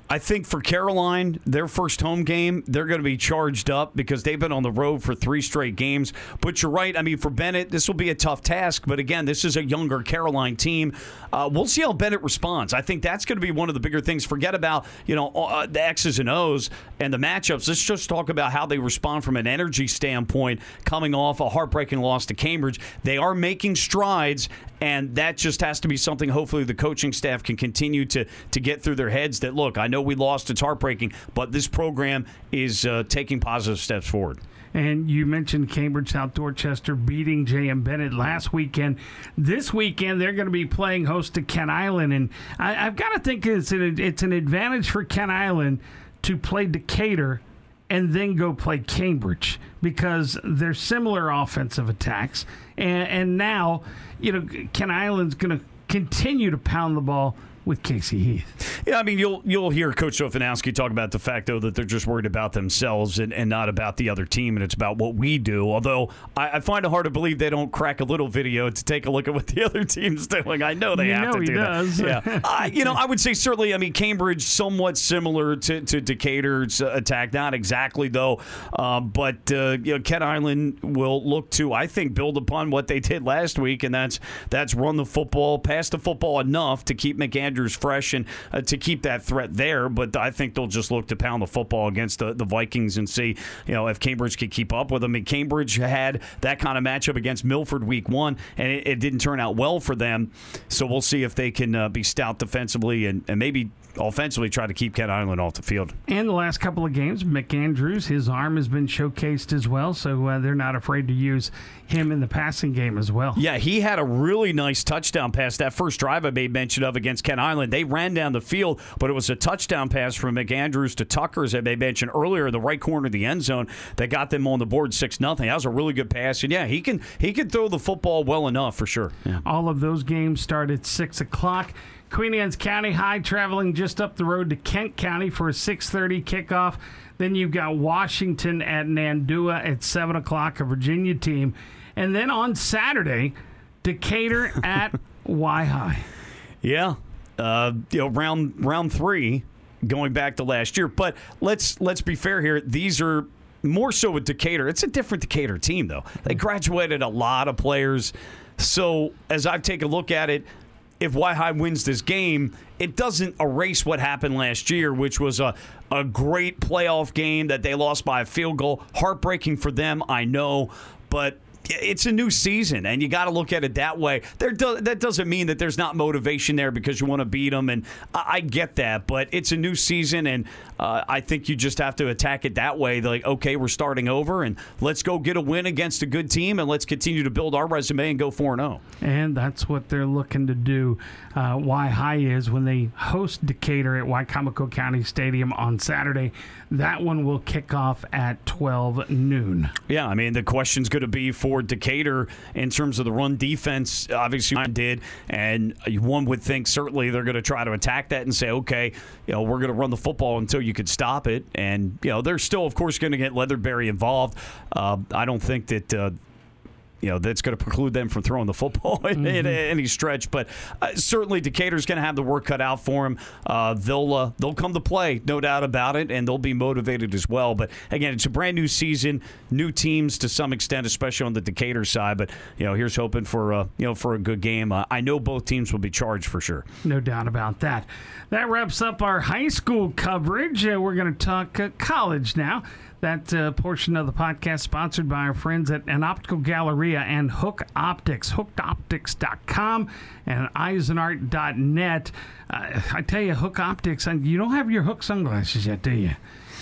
I think for Caroline, their first home game, they're going to be charged up because they've been on the road for three straight games. But you're right. I mean, for Bennett, this will be a tough task. But again, this is a younger Caroline team. Uh, we'll see how Bennett responds. I think that's going to be one of the bigger things. Forget about you know uh, the X's and O's and the matchups. Let's just talk about how they respond from an energy standpoint, coming off a heartbreaking loss to Cambridge. They are making strides, and that just has to be something. Hopefully, the coaching staff can continue to to get through their heads. That look, I know we lost, it's heartbreaking, but this program is uh, taking positive steps forward. And you mentioned Cambridge South Dorchester beating J.M. Bennett last weekend. This weekend, they're going to be playing host to Kent Island. And I, have got to think it's an, it's an advantage for Kent Island to play Decatur and then go play Cambridge because they're similar offensive attacks. And, and now, you know, Kent Island's going to continue to pound the ball with Casey Heath. Yeah, I mean, you'll you'll hear Coach Sofanowski talk about the fact though that they're just worried about themselves and, and not about the other team, and it's about what we do. Although I, I, find it hard to believe they don't crack a little video to take a look at what the other team's doing. I know they you have know to do does. that. Yeah, I, you know, I would say certainly. I mean, Cambridge somewhat similar to, to Decatur's attack, not exactly though, uh, but uh, you know, Kent Island will look to I think build upon what they did last week, and that's that's run the football, pass the football enough to keep McAndrews Fresh and uh, to keep that threat there. But I think they'll just look to pound the football against the, the Vikings and see, you know, if Cambridge can keep up with them. And Cambridge had that kind of matchup against Milford week one, and it, it didn't turn out well for them. So we'll see if they can uh, be stout defensively and, and maybe offensively try to keep Kent Island off the field. And the last couple of games, McAndrews, his arm has been showcased as well, so uh, they're not afraid to use him in the passing game as well. Yeah, he had a really nice touchdown pass. That first drive I made mention of against Kent Island, they ran down the field, but it was a touchdown pass from McAndrews to Tucker, as I mentioned earlier, in the right corner of the end zone that got them on the board six nothing. That was a really good pass, and yeah, he can he can throw the football well enough for sure. Yeah. All of those games start at six o'clock. Queen Anne's County High traveling just up the road to Kent County for a 6:30 kickoff. Then you've got Washington at Nandua at seven o'clock, a Virginia team, and then on Saturday, Decatur at Wi-Hi. Yeah, uh, you know, round round three, going back to last year. But let's let's be fair here. These are more so with Decatur. It's a different Decatur team, though. They graduated a lot of players. So as I've taken a look at it, if High wins this game, it doesn't erase what happened last year, which was a, a great playoff game that they lost by a field goal. Heartbreaking for them, I know, but it's a new season, and you got to look at it that way. There, do, that doesn't mean that there's not motivation there because you want to beat them, and I, I get that. But it's a new season, and uh, I think you just have to attack it that way. Like, okay, we're starting over, and let's go get a win against a good team, and let's continue to build our resume and go four and zero. Oh. And that's what they're looking to do. Uh, Wi-Hi is when they host Decatur at Wicomico County Stadium on Saturday. That one will kick off at 12 noon. Yeah, I mean the question's going to be for for Decatur in terms of the run defense. Obviously, did, and one would think certainly they're going to try to attack that and say, okay, you know, we're going to run the football until you could stop it. And you know, they're still, of course, going to get Leatherberry involved. Uh, I don't think that uh, you know that's going to preclude them from throwing the football in, mm-hmm. in any stretch. But uh, certainly Decatur's going to have the work cut out for them. Uh, they'll uh, they'll come to play, no doubt about it, and they'll be motivated as well. But again, it's a brand new season, new teams to some extent, especially on the Decatur side. But you know, here's hoping for a you know for a good game. Uh, I know both teams will be charged for sure. No doubt about that. That wraps up our high school coverage. Uh, we're going to talk uh, college now. That uh, portion of the podcast sponsored by our friends at an optical galleria and Hook Optics, hookoptics.com and eisenart.net. Uh, I tell you, Hook Optics, you don't have your Hook sunglasses yet, do you?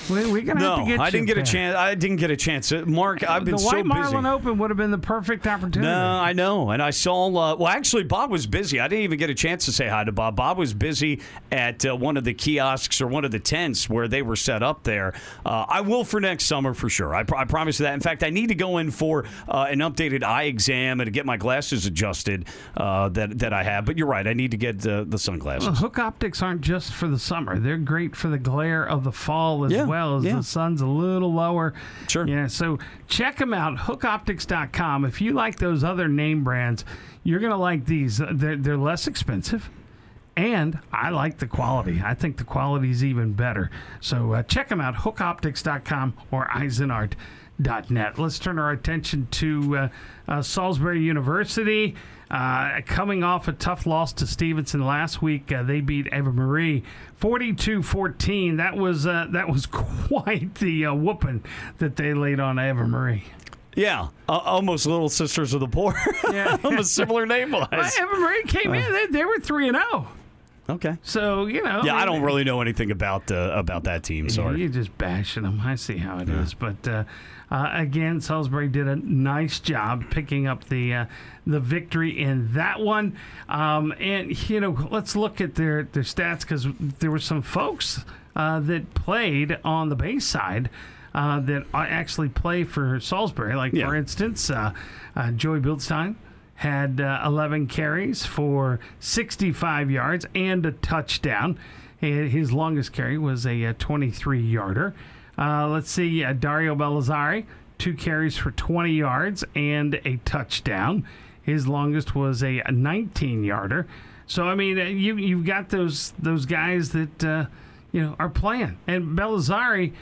We, we gonna no, have to get I didn't get a chance. I didn't get a chance. Uh, Mark, I've been the White so Marlin busy. Open would have been the perfect opportunity. No, I know, and I saw. Uh, well, actually, Bob was busy. I didn't even get a chance to say hi to Bob. Bob was busy at uh, one of the kiosks or one of the tents where they were set up there. Uh, I will for next summer for sure. I, pr- I promise you that. In fact, I need to go in for uh, an updated eye exam and to get my glasses adjusted uh, that that I have. But you're right. I need to get the sunglasses. Well, hook optics aren't just for the summer. They're great for the glare of the fall as yeah, well as yeah. the sun a little lower. Sure. Yeah, so check them out, hookoptics.com. If you like those other name brands, you're going to like these. They're, they're less expensive. And I like the quality. I think the quality is even better. So uh, check them out, hookoptics.com or eisenart.net. Let's turn our attention to uh, uh, Salisbury University. Uh, coming off a tough loss to Stevenson last week, uh, they beat Ave Maria 42-14. That was uh, that was quite the uh, whooping that they laid on Ave Maria. Yeah, uh, almost Little Sisters of the Poor. Yeah, almost similar name wise. Ave Maria came in; they, they were three and zero. Okay. So you know. Yeah, I don't really know anything about uh, about that team. Sorry. You're just bashing them. I see how it yeah. is, but uh, uh, again, Salisbury did a nice job picking up the uh, the victory in that one. Um, and you know, let's look at their their stats because there were some folks uh, that played on the Bayside. Uh, that actually play for Salisbury. Like, yeah. for instance, uh, uh, Joey Bildstein had 11 carries for 65 yards and a touchdown. His longest carry was a 23 yarder. Uh, let's see, uh, Dario Bellazzari, two carries for 20 yards and a touchdown. His longest was a 19 yarder. So I mean, uh, you you've got those those guys that uh, you know are playing, and Bellazzari.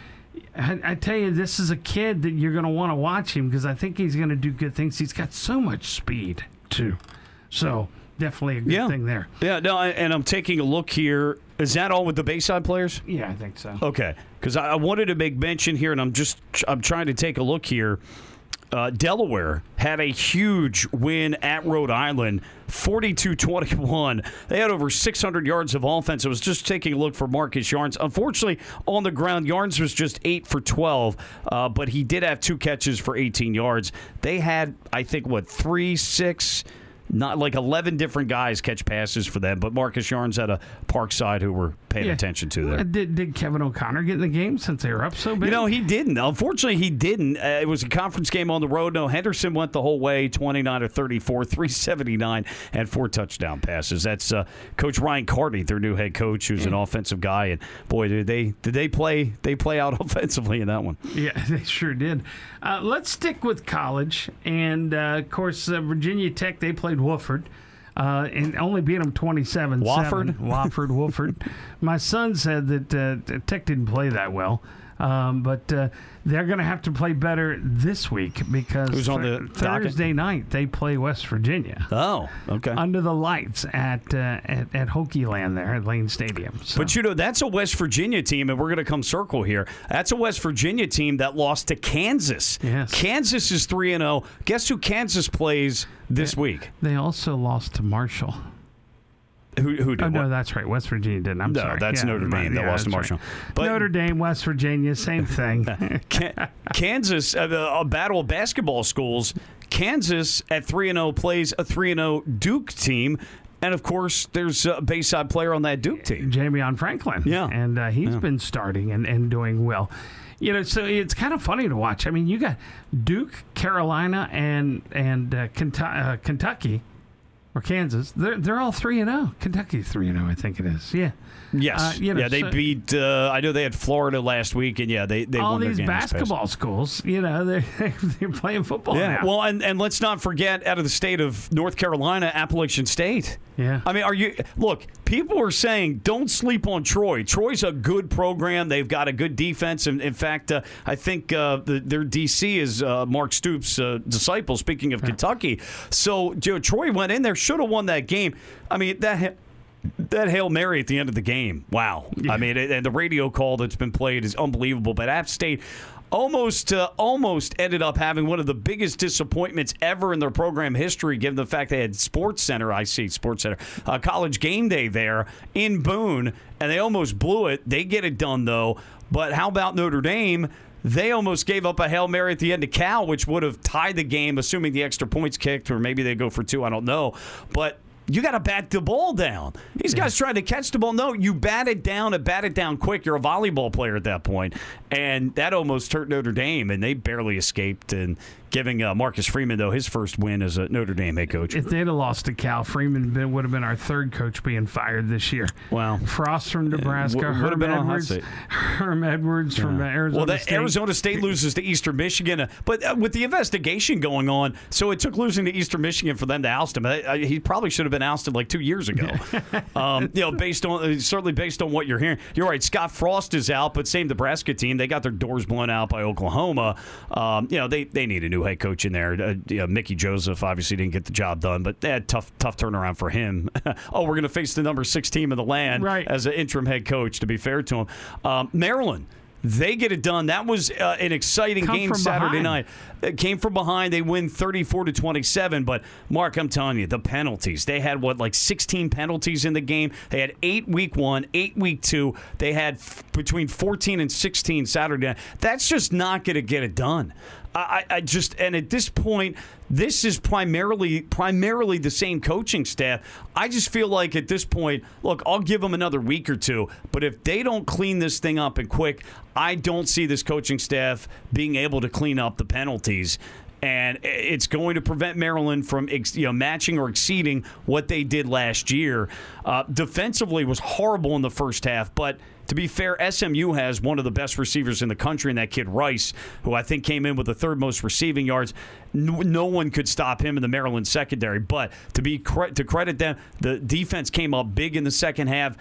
I, I, tell you, this is a kid that you're going to want to watch him because I think he's going to do good things. He's got so much speed too. So definitely a good yeah. thing there. Yeah, no, and I'm taking a look here. Is that all with the Bayside players? Yeah, I think so. Okay, because I, I wanted to make mention here, and I'm just I'm trying to take a look here. Uh, Delaware had a huge win at Rhode Island, 42 21. They had over 600 yards of offense. I was just taking a look for Marcus Yarns. Unfortunately, on the ground, Yarns was just 8 for 12, uh, but he did have two catches for 18 yards. They had, I think, what, three, six, not like 11 different guys catch passes for them, but Marcus Yarns had a Parkside who were paying yeah. attention to there. Uh, did, did Kevin O'Connor get in the game since they were up so big? You know, he didn't. Unfortunately, he didn't. Uh, it was a conference game on the road. No, Henderson went the whole way, 29 to 34, 379, and four touchdown passes. That's uh, Coach Ryan Carty, their new head coach, who's yeah. an offensive guy. And boy, did they did they play they play out offensively in that one? Yeah, they sure did. Uh, let's stick with college, and uh, of course, uh, Virginia Tech. They played Wofford uh, and only beat them 27 Wofford? Wofford, Wofford. My son said that uh, Tech didn't play that well. Um, but uh, they're going to have to play better this week because the Thursday night they play West Virginia. Oh, okay. Under the lights at uh, at, at Hokie there at Lane Stadium. So. But you know that's a West Virginia team, and we're going to come circle here. That's a West Virginia team that lost to Kansas. Yes. Kansas is three and zero. Oh. Guess who Kansas plays this they, week? They also lost to Marshall. Who, who did? Oh, no, that's right. West Virginia didn't. I'm no, sorry. that's yeah, Notre Dame that lost to Marshall. Right. But Notre Dame, West Virginia, same thing. Kansas, uh, a battle of basketball schools. Kansas at three and zero oh plays a three and zero oh Duke team. And of course, there's a Bayside player on that Duke team, Jamion Franklin. Yeah, and uh, he's yeah. been starting and, and doing well you know, so it's kind of funny to watch. I mean, you got Duke, Carolina, and and uh, uh, Kentucky or Kansas. They're they're all three and zero. Kentucky's three and zero, I think it is. Yeah. Yes. Uh, you know, yeah, they so- beat. Uh, I know they had Florida last week, and yeah, they they all won these basketball schools, you know, they're, they're playing football Yeah. now. Well, and, and let's not forget out of the state of North Carolina, Appalachian State. Yeah. I mean, are you look? People are saying don't sleep on Troy. Troy's a good program. They've got a good defense, and in fact, uh, I think uh, the, their DC is uh, Mark Stoops' uh, disciple. Speaking of Kentucky, so Joe Troy went in there, should have won that game. I mean that. That Hail Mary at the end of the game. Wow. I mean, and the radio call that's been played is unbelievable. But App State almost uh, almost ended up having one of the biggest disappointments ever in their program history, given the fact they had Sports Center, I see Sports Center, uh, college game day there in Boone, and they almost blew it. They get it done, though. But how about Notre Dame? They almost gave up a Hail Mary at the end to Cal, which would have tied the game, assuming the extra points kicked, or maybe they go for two. I don't know. But you got to bat the ball down. These guys trying to catch the ball. No, you bat it down and bat it down quick. You're a volleyball player at that point, and that almost hurt Notre Dame, and they barely escaped. And giving uh, Marcus Freeman though his first win as a Notre Dame head coach. if they'd have lost to Cal, Freeman would have been our third coach being fired this year. Wow. Frost from Nebraska, have Herm Edwards. Herm Edwards from uh, Arizona Well, that State. Arizona State loses to Eastern Michigan, uh, but uh, with the investigation going on, so it took losing to Eastern Michigan for them to oust him. He probably should have been ousted like two years ago. um, you know, based on uh, certainly based on what you're hearing. You're right. Scott Frost is out, but same Nebraska team. They got their doors blown out by Oklahoma. Um, you know, they they need a new head coach in there. Uh, you know, Mickey Joseph obviously didn't get the job done, but they had tough tough turnaround for him. oh, we're going to face the number six team in the land Right. as an interim head coach. To be fair to him, um, Maryland. They get it done. That was uh, an exciting Come game Saturday behind. night. It came from behind. They win 34 to 27. But Mark, I'm telling you, the penalties. They had what, like 16 penalties in the game. They had eight week one, eight week two. They had f- between 14 and 16 Saturday night. That's just not going to get it done. I, I I just and at this point, this is primarily primarily the same coaching staff. I just feel like at this point, look, I'll give them another week or two, but if they don't clean this thing up and quick, I don't see this coaching staff being able to clean up the penalties. And it's going to prevent Maryland from you know matching or exceeding what they did last year. Uh, defensively was horrible in the first half, but to be fair, SMU has one of the best receivers in the country, and that kid Rice, who I think came in with the third most receiving yards. No, no one could stop him in the Maryland secondary. But to be to credit them, the defense came up big in the second half.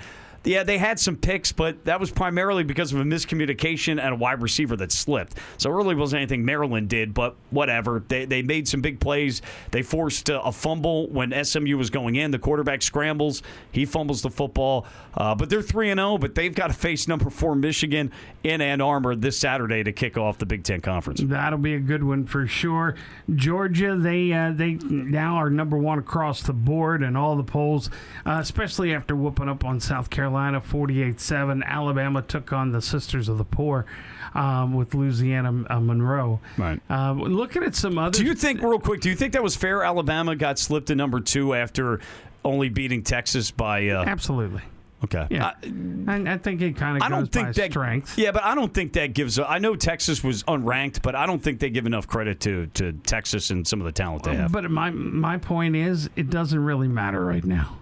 Yeah, they had some picks, but that was primarily because of a miscommunication and a wide receiver that slipped. So it really wasn't anything Maryland did, but whatever. They, they made some big plays. They forced uh, a fumble when SMU was going in. The quarterback scrambles. He fumbles the football. Uh, but they're 3 and 0, but they've got to face number four Michigan in Ann Arbor this Saturday to kick off the Big Ten Conference. That'll be a good one for sure. Georgia, they uh, they now are number one across the board in all the polls, uh, especially after whooping up on South Carolina 48-7. Alabama took on the Sisters of the Poor um, with Louisiana uh, Monroe. Right. Uh, looking at some other. Do you think, real quick, do you think that was fair? Alabama got slipped to number two after only beating Texas by. Uh, Absolutely. okay. Yeah. I- I, I think it kind of I don't think by that strength. Yeah, but I don't think that gives. I know Texas was unranked, but I don't think they give enough credit to to Texas and some of the talent they have. But my my point is, it doesn't really matter right now.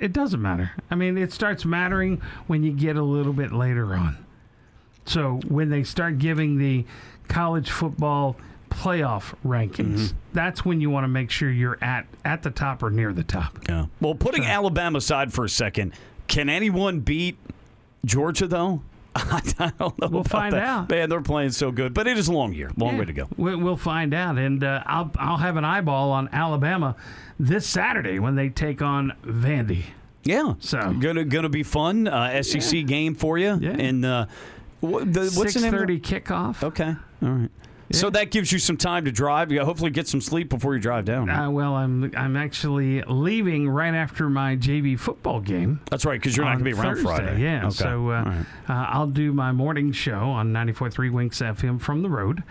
It doesn't matter. I mean, it starts mattering when you get a little bit later on. So when they start giving the college football playoff rankings, mm-hmm. that's when you want to make sure you're at at the top or near the top. yeah. Well, putting Alabama aside for a second, can anyone beat Georgia though? I don't know. We'll find that. out. Man, they're playing so good, but it is a long year, long Yeah, way to go. we- We'll find out, and uh, I'll I'll have an eyeball on Alabama this Saturday when they take on Vandy. Yeah, So- gonna gonna be fun. Uh, SEC game for you, Yeah. and uh, what, the, what's the name? of thirty kickoff. Okay, all right. So that gives you some time to drive. You hopefully get some sleep before you drive down. Uh, well, I'm I'm actually leaving right after my JV football game. That's right, because you're not going to be around Thursday, Friday. Yeah, Okay. so uh, right. uh, I'll do my morning show on 94.3 WINX FM from the road,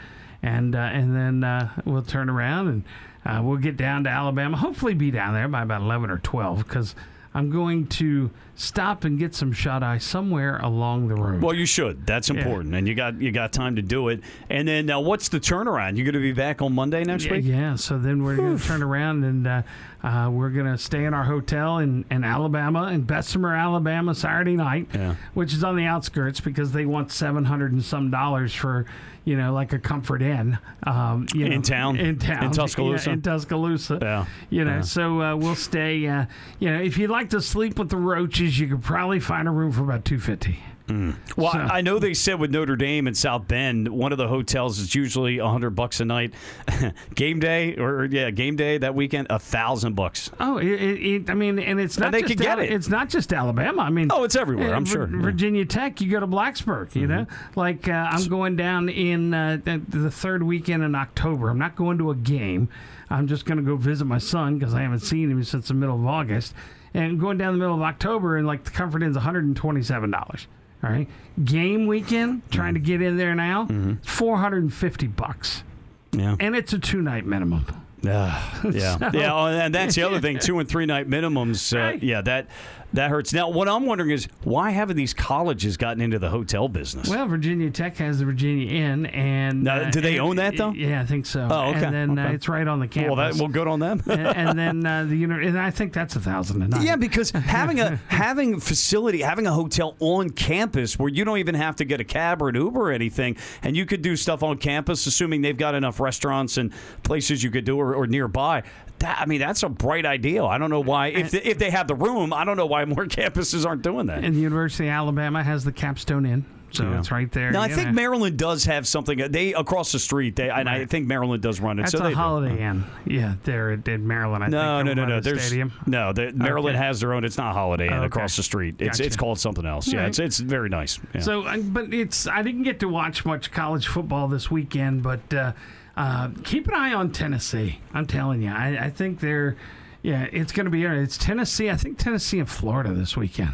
and uh, and then uh, we'll turn around and uh, we'll get down to Alabama. Hopefully, be down there by about 11 or 12 because. I'm going to stop and get some shut eye somewhere along the road. Well, you should. That's important, and you got you got time to do it. And then now, what's the turnaround? You're going to be back on Monday next yeah, week. yeah, so then we're going to turn around and uh, uh, we're going to stay in our hotel in, in Alabama, in Bessemer, Alabama, Saturday night, Yeah. which is on the outskirts because they want seven hundred and some dollars for you know, like a Comfort Inn. Um, you know, in town? In town. In Tuscaloosa? Yeah, in Tuscaloosa. Yeah. You know, yeah. so uh, we'll stay, uh, you know, if you'd like to sleep with the roaches, you could probably find a room for about 250 Mm. Well, so. I know they said with Notre Dame and South Bend, one of the hotels is usually hundred bucks a night. game day or yeah, game day that weekend, a thousand bucks. Oh, it, it, I mean, and it's not and they just could get Al- it. It's not just Alabama. I mean, oh, it's everywhere. Eh, I'm v- sure. Virginia Tech, you go to Blacksburg. You mm-hmm. know, like uh, I'm going down in uh, the third weekend in October. I'm not going to a game. I'm just going to go visit my son because I haven't seen him since the middle of August. And going down the middle of October, and like the Comfort is $127. All right, game weekend, trying to get in there now, Mm-hmm. 450 bucks, Yeah. and it's a two night minimum. Yeah, yeah, So- yeah. oh, and that's the other thing: two and three night minimums. Uh, Right. Yeah, that that hurts. Now, what I'm wondering is why haven't these colleges gotten into the hotel business? Well, Virginia Tech has the Virginia Inn, and Now, uh, do they and- own that, though? Yeah, I think so. Oh, okay, And then uh, it's right on the campus. well, that well, good on them. and, and then uh, the uni- and I think that's a thousand a night. Yeah, because having a having a facility, having a hotel on campus where you don't even have to get a cab or an Uber or anything, and you could do stuff on campus, assuming they've got enough restaurants and places you could do or, or nearby. That, I mean, that's a bright idea. I don't know why. If they, if they have the room, I don't know why more campuses aren't doing that. and the University of Alabama has the Capstone Inn, so Yeah. it's right there. Now I think know. Maryland does have something. They across the street. They and I think Maryland does run it. That's so a they do. Holiday Inn. Yeah, there at Maryland. I No, think, no, no, no. the There's stadium. no. The, Maryland Okay. has their own. It's not Holiday Inn Okay. across the street. It's Gotcha. it's called something else. Yeah, All it's it's very nice. Yeah. So, uh, but it's I didn't get to watch much college football this weekend, but uh, uh, keep an eye on Tennessee. I'm telling you, I, I think they're yeah, it's going to be it's Tennessee. I think Tennessee and Florida this weekend.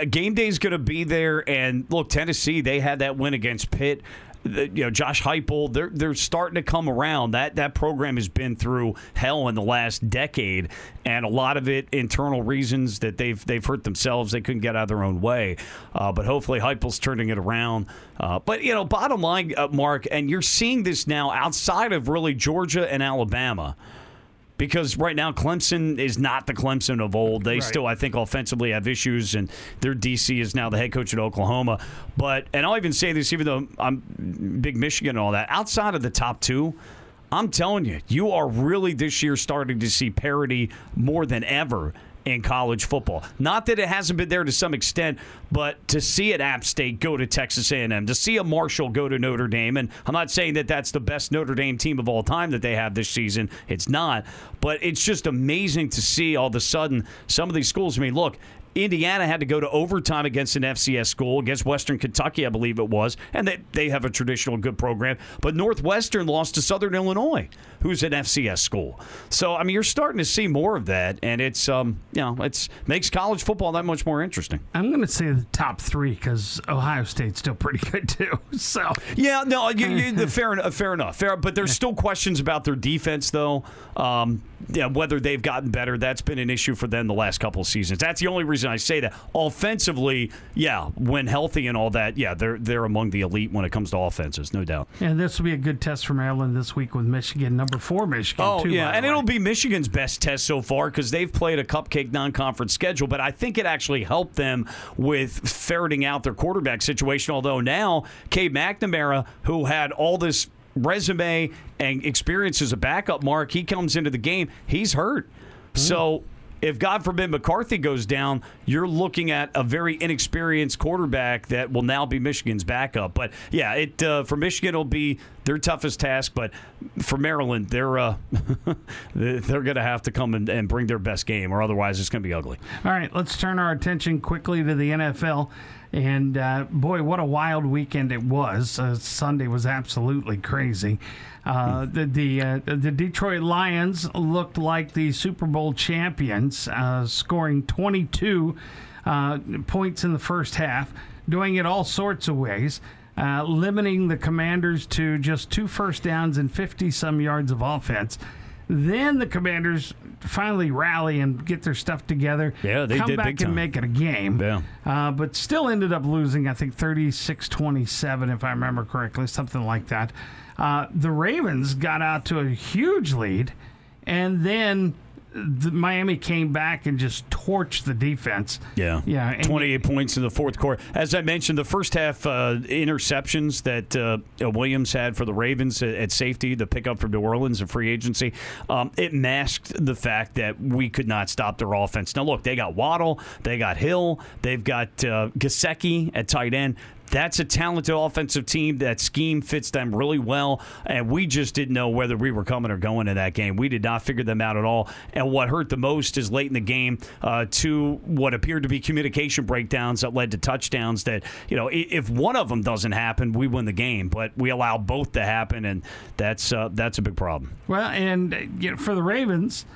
uh, game day is going to be there. And look, Tennessee, they had that win against Pitt. You know, Josh Heupel, they're they're starting to come around. That that program has been through hell in the last decade, and a lot of it internal reasons that they've they've hurt themselves. They couldn't get out of their own way, uh, but hopefully Heupel's turning it around. Uh, but you know, bottom line, uh, Mark, and you're seeing this now outside of really Georgia and Alabama because right now Clemson is not the Clemson of old. They Right. still, I think, offensively have issues, and their DC is now the head coach at Oklahoma. But and I'll even say this, even though I'm big Michigan and all that, outside of the top two. I'm telling you, you are really this year starting to see parity more than ever in college football. Not that it hasn't been there to some extent, but to see an App State go to Texas A&M, to see a Marshall go to Notre Dame, and I'm not saying that that's the best Notre Dame team of all time that they have this season. It's not, but it's just amazing to see all of a sudden some of these schools. I mean, look. Indiana had to go to overtime against an FCS school, against Western Kentucky, I believe it was, and they, they have a traditional good program. But Northwestern lost to Southern Illinois, who's an FCS school. So I mean, you're starting to see more of that, and it's um, you know, it's makes college football that much more interesting. I'm going to say the top three because Ohio State's still pretty good too. So Yeah, no, you, you, the- fair enough. Fair enough. Fair, but there's still questions about their defense, though. Um, yeah, whether they've gotten better, that's been an issue for them the last couple of seasons. That's the only reason I say that. Offensively, yeah, when healthy and all that, yeah, they're they're among the elite when it comes to offenses, no doubt. yeah, this will be a good test for Maryland this week with Michigan, number four Michigan. Oh too, yeah, and way. it'll be Michigan's best test so far because they've played a cupcake non-conference schedule. But I think it actually helped them with ferreting out their quarterback situation. Although now, Cade McNamara, who had all this resume and experience as a backup, Mark, he comes into the game, he's hurt. So. If God forbid McCarthy goes down, you're looking at a very inexperienced quarterback that will now be Michigan's backup. But yeah, it uh, for Michigan it'll be their toughest task. But for Maryland, they're uh, they're going to have to come and, and bring their best game, or otherwise it's going to be ugly. All right, let's turn our attention quickly to the NFL. And uh, boy, what a wild weekend it was! Uh, Sunday was absolutely crazy. Uh, the the, uh, the Detroit Lions looked like the Super Bowl champions, uh, scoring 22 uh, points in the first half, doing it all sorts of ways. Uh, limiting the commanders to just two first downs and 50 some yards of offense. Then the Commanders finally rally and get their stuff together. Yeah, they come did back and time. make it a game. Yeah. Uh, but still ended up losing, I think, 36 27, if I remember correctly, something like that. Uh, the Ravens got out to a huge lead, and then the, Miami came back and just torched the defense. Yeah. Yeah, and- 28 points in the fourth quarter. As I mentioned, the first half uh, interceptions that uh, Williams had for the Ravens at, at safety, the pickup from New Orleans and free agency, um, it masked the fact that we could not stop their offense. Now, look, they got Waddle, they got Hill, they've got uh, Gesicki at tight end. That's a talented offensive team. That scheme fits them really well. And we just didn't know whether we were coming or going in that game. We did not figure them out at all. And what hurt the most is late in the game, uh, to what appeared to be communication breakdowns that led to touchdowns. That, you know, if one of them doesn't happen, we win the game. But we allow both to happen. And that's, uh, that's a big problem. Well, and uh, you know, for the Ravens,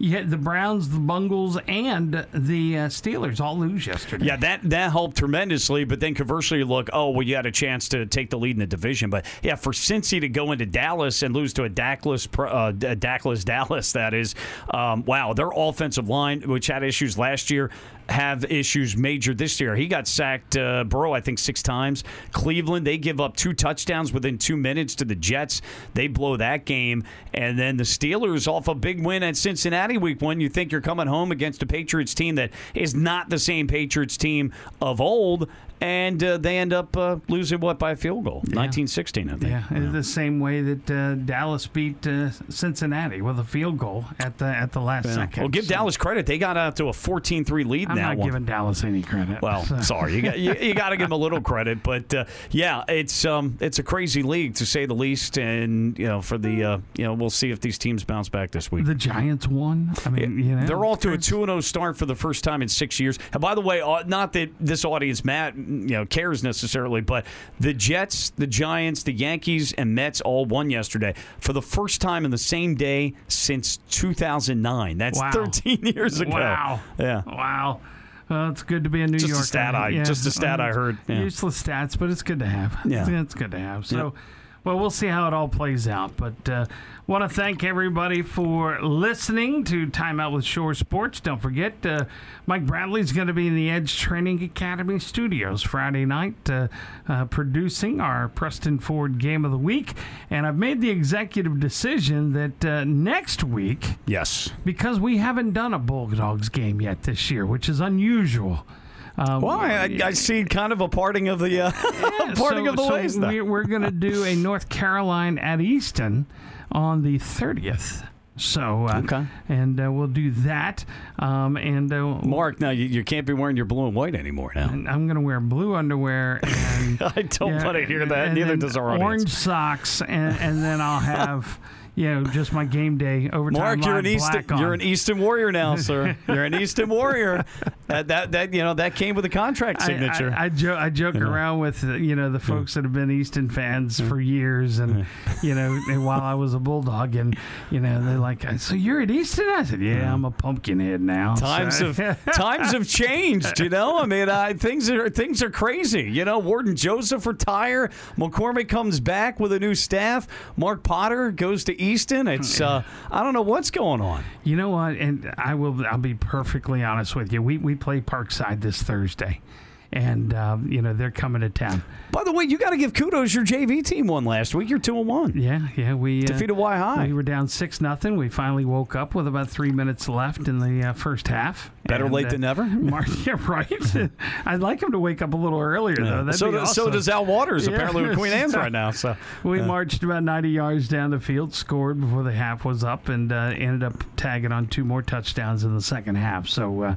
had the Browns, the Bungles, and the uh, Steelers all lose yesterday. Yeah, that that helped tremendously. But then conversely, you look, oh well, you had a chance to take the lead in the division. But yeah, for Cincy to go into Dallas and lose to a Dackless, uh, Dallas, that is, um, wow. Their offensive line, which had issues last year, have issues major this year. He got sacked, uh, Burrow, I think six times. Cleveland, they give up two touchdowns within two minutes to the Jets. They blow that game, and then the Steelers off a big win at Cincinnati week one. You think you're coming home against a Patriots team that is not the same Patriots team of old, and uh, they end up uh, losing what by a field goal, 1916, I think. Yeah, the same way that uh, Dallas beat uh, Cincinnati with a field goal at the at the last second. Well, give So Dallas credit; they got out to a 14-3 lead I'm not one. giving Dallas any credit. Well, So- sorry, you got you, you got to give them a little credit, but uh, yeah, it's um it's a crazy league to say the least, and you know for the uh, you know we'll see if these teams bounce back this week. the Giants won. I mean, you know, They're all to a two and zero start for the first time in six years. And by the way, uh, not that this audience, Matt, you know, cares necessarily, but the Jets, the Giants, the Yankees, and Mets all won yesterday for the first time in the same day since 2009. That's Wow. 13 years ago. Wow. Yeah. Wow. Well, it's good to be a New York. Just a stat I- just a stat I heard, yeah. Useless stats, but it's good to have. Yeah. It's good to have. So, well, we'll see how it all plays out. But uh, want to thank everybody for listening to Time Out with Shore Sports. Don't forget, uh, Mike Bradley's going to be in the Edge Training Academy studios Friday night, uh, uh, producing our Preston Ford Game of the Week. And I've made the executive decision that uh, next week Yes. because we haven't done a Bulldogs game yet this year, which is unusual. Um, Well, I, I, see kind of a parting of the uh, parting so- of the so ways. We're, we're going to do a North Caroline at Easton on the 30th. So, uh, Okay. and uh, we'll do that. Um, and uh, Mark, now you, you can't be wearing your blue and white anymore now. and I'm going to wear blue underwear and I don't yeah, want to hear that. Neither does our orange audience. socks, and, and then I'll have. You know, just my game day overtime. Mark, you're an Easton, you're an Easton Warrior now, sir. You're an Easton Warrior. That, that that you know that came with a contract I- signature. I, I, jo- I joke around with uh, you know the folks that have been Easton fans for years, and you know and while I was a Bulldog, and you know they're like, "So you're at Easton?" I said, "Yeah, I'm a Pumpkinhead now." times So- have times have changed. You know, I mean, uh, things are things are crazy. You know, Warden Joseph retire. McCormick comes back with a new staff. Mark Potter goes to Easton. It's uh, I don't know what's going on. You know what? And I will. I'll be perfectly honest with you. We we play Parkside this Thursday, and um, you know they're coming to town. By the way, you got to give kudos. Your JV team won last week. You're two and one. Yeah, yeah. We uh, Defeated Wi-Hi. We were down six nothing. We finally woke up with about three minutes left in the uh, first half. Better And, late uh, than never. Mark, yeah, right. I'd like him to wake up a little earlier though. That'd so, does, so does Al Waters Yeah. apparently with Queen Anne's right now. So We marched about 90 yards down the field, scored before the half was up, and uh, ended up tagging on two more touchdowns in the second half. So, uh,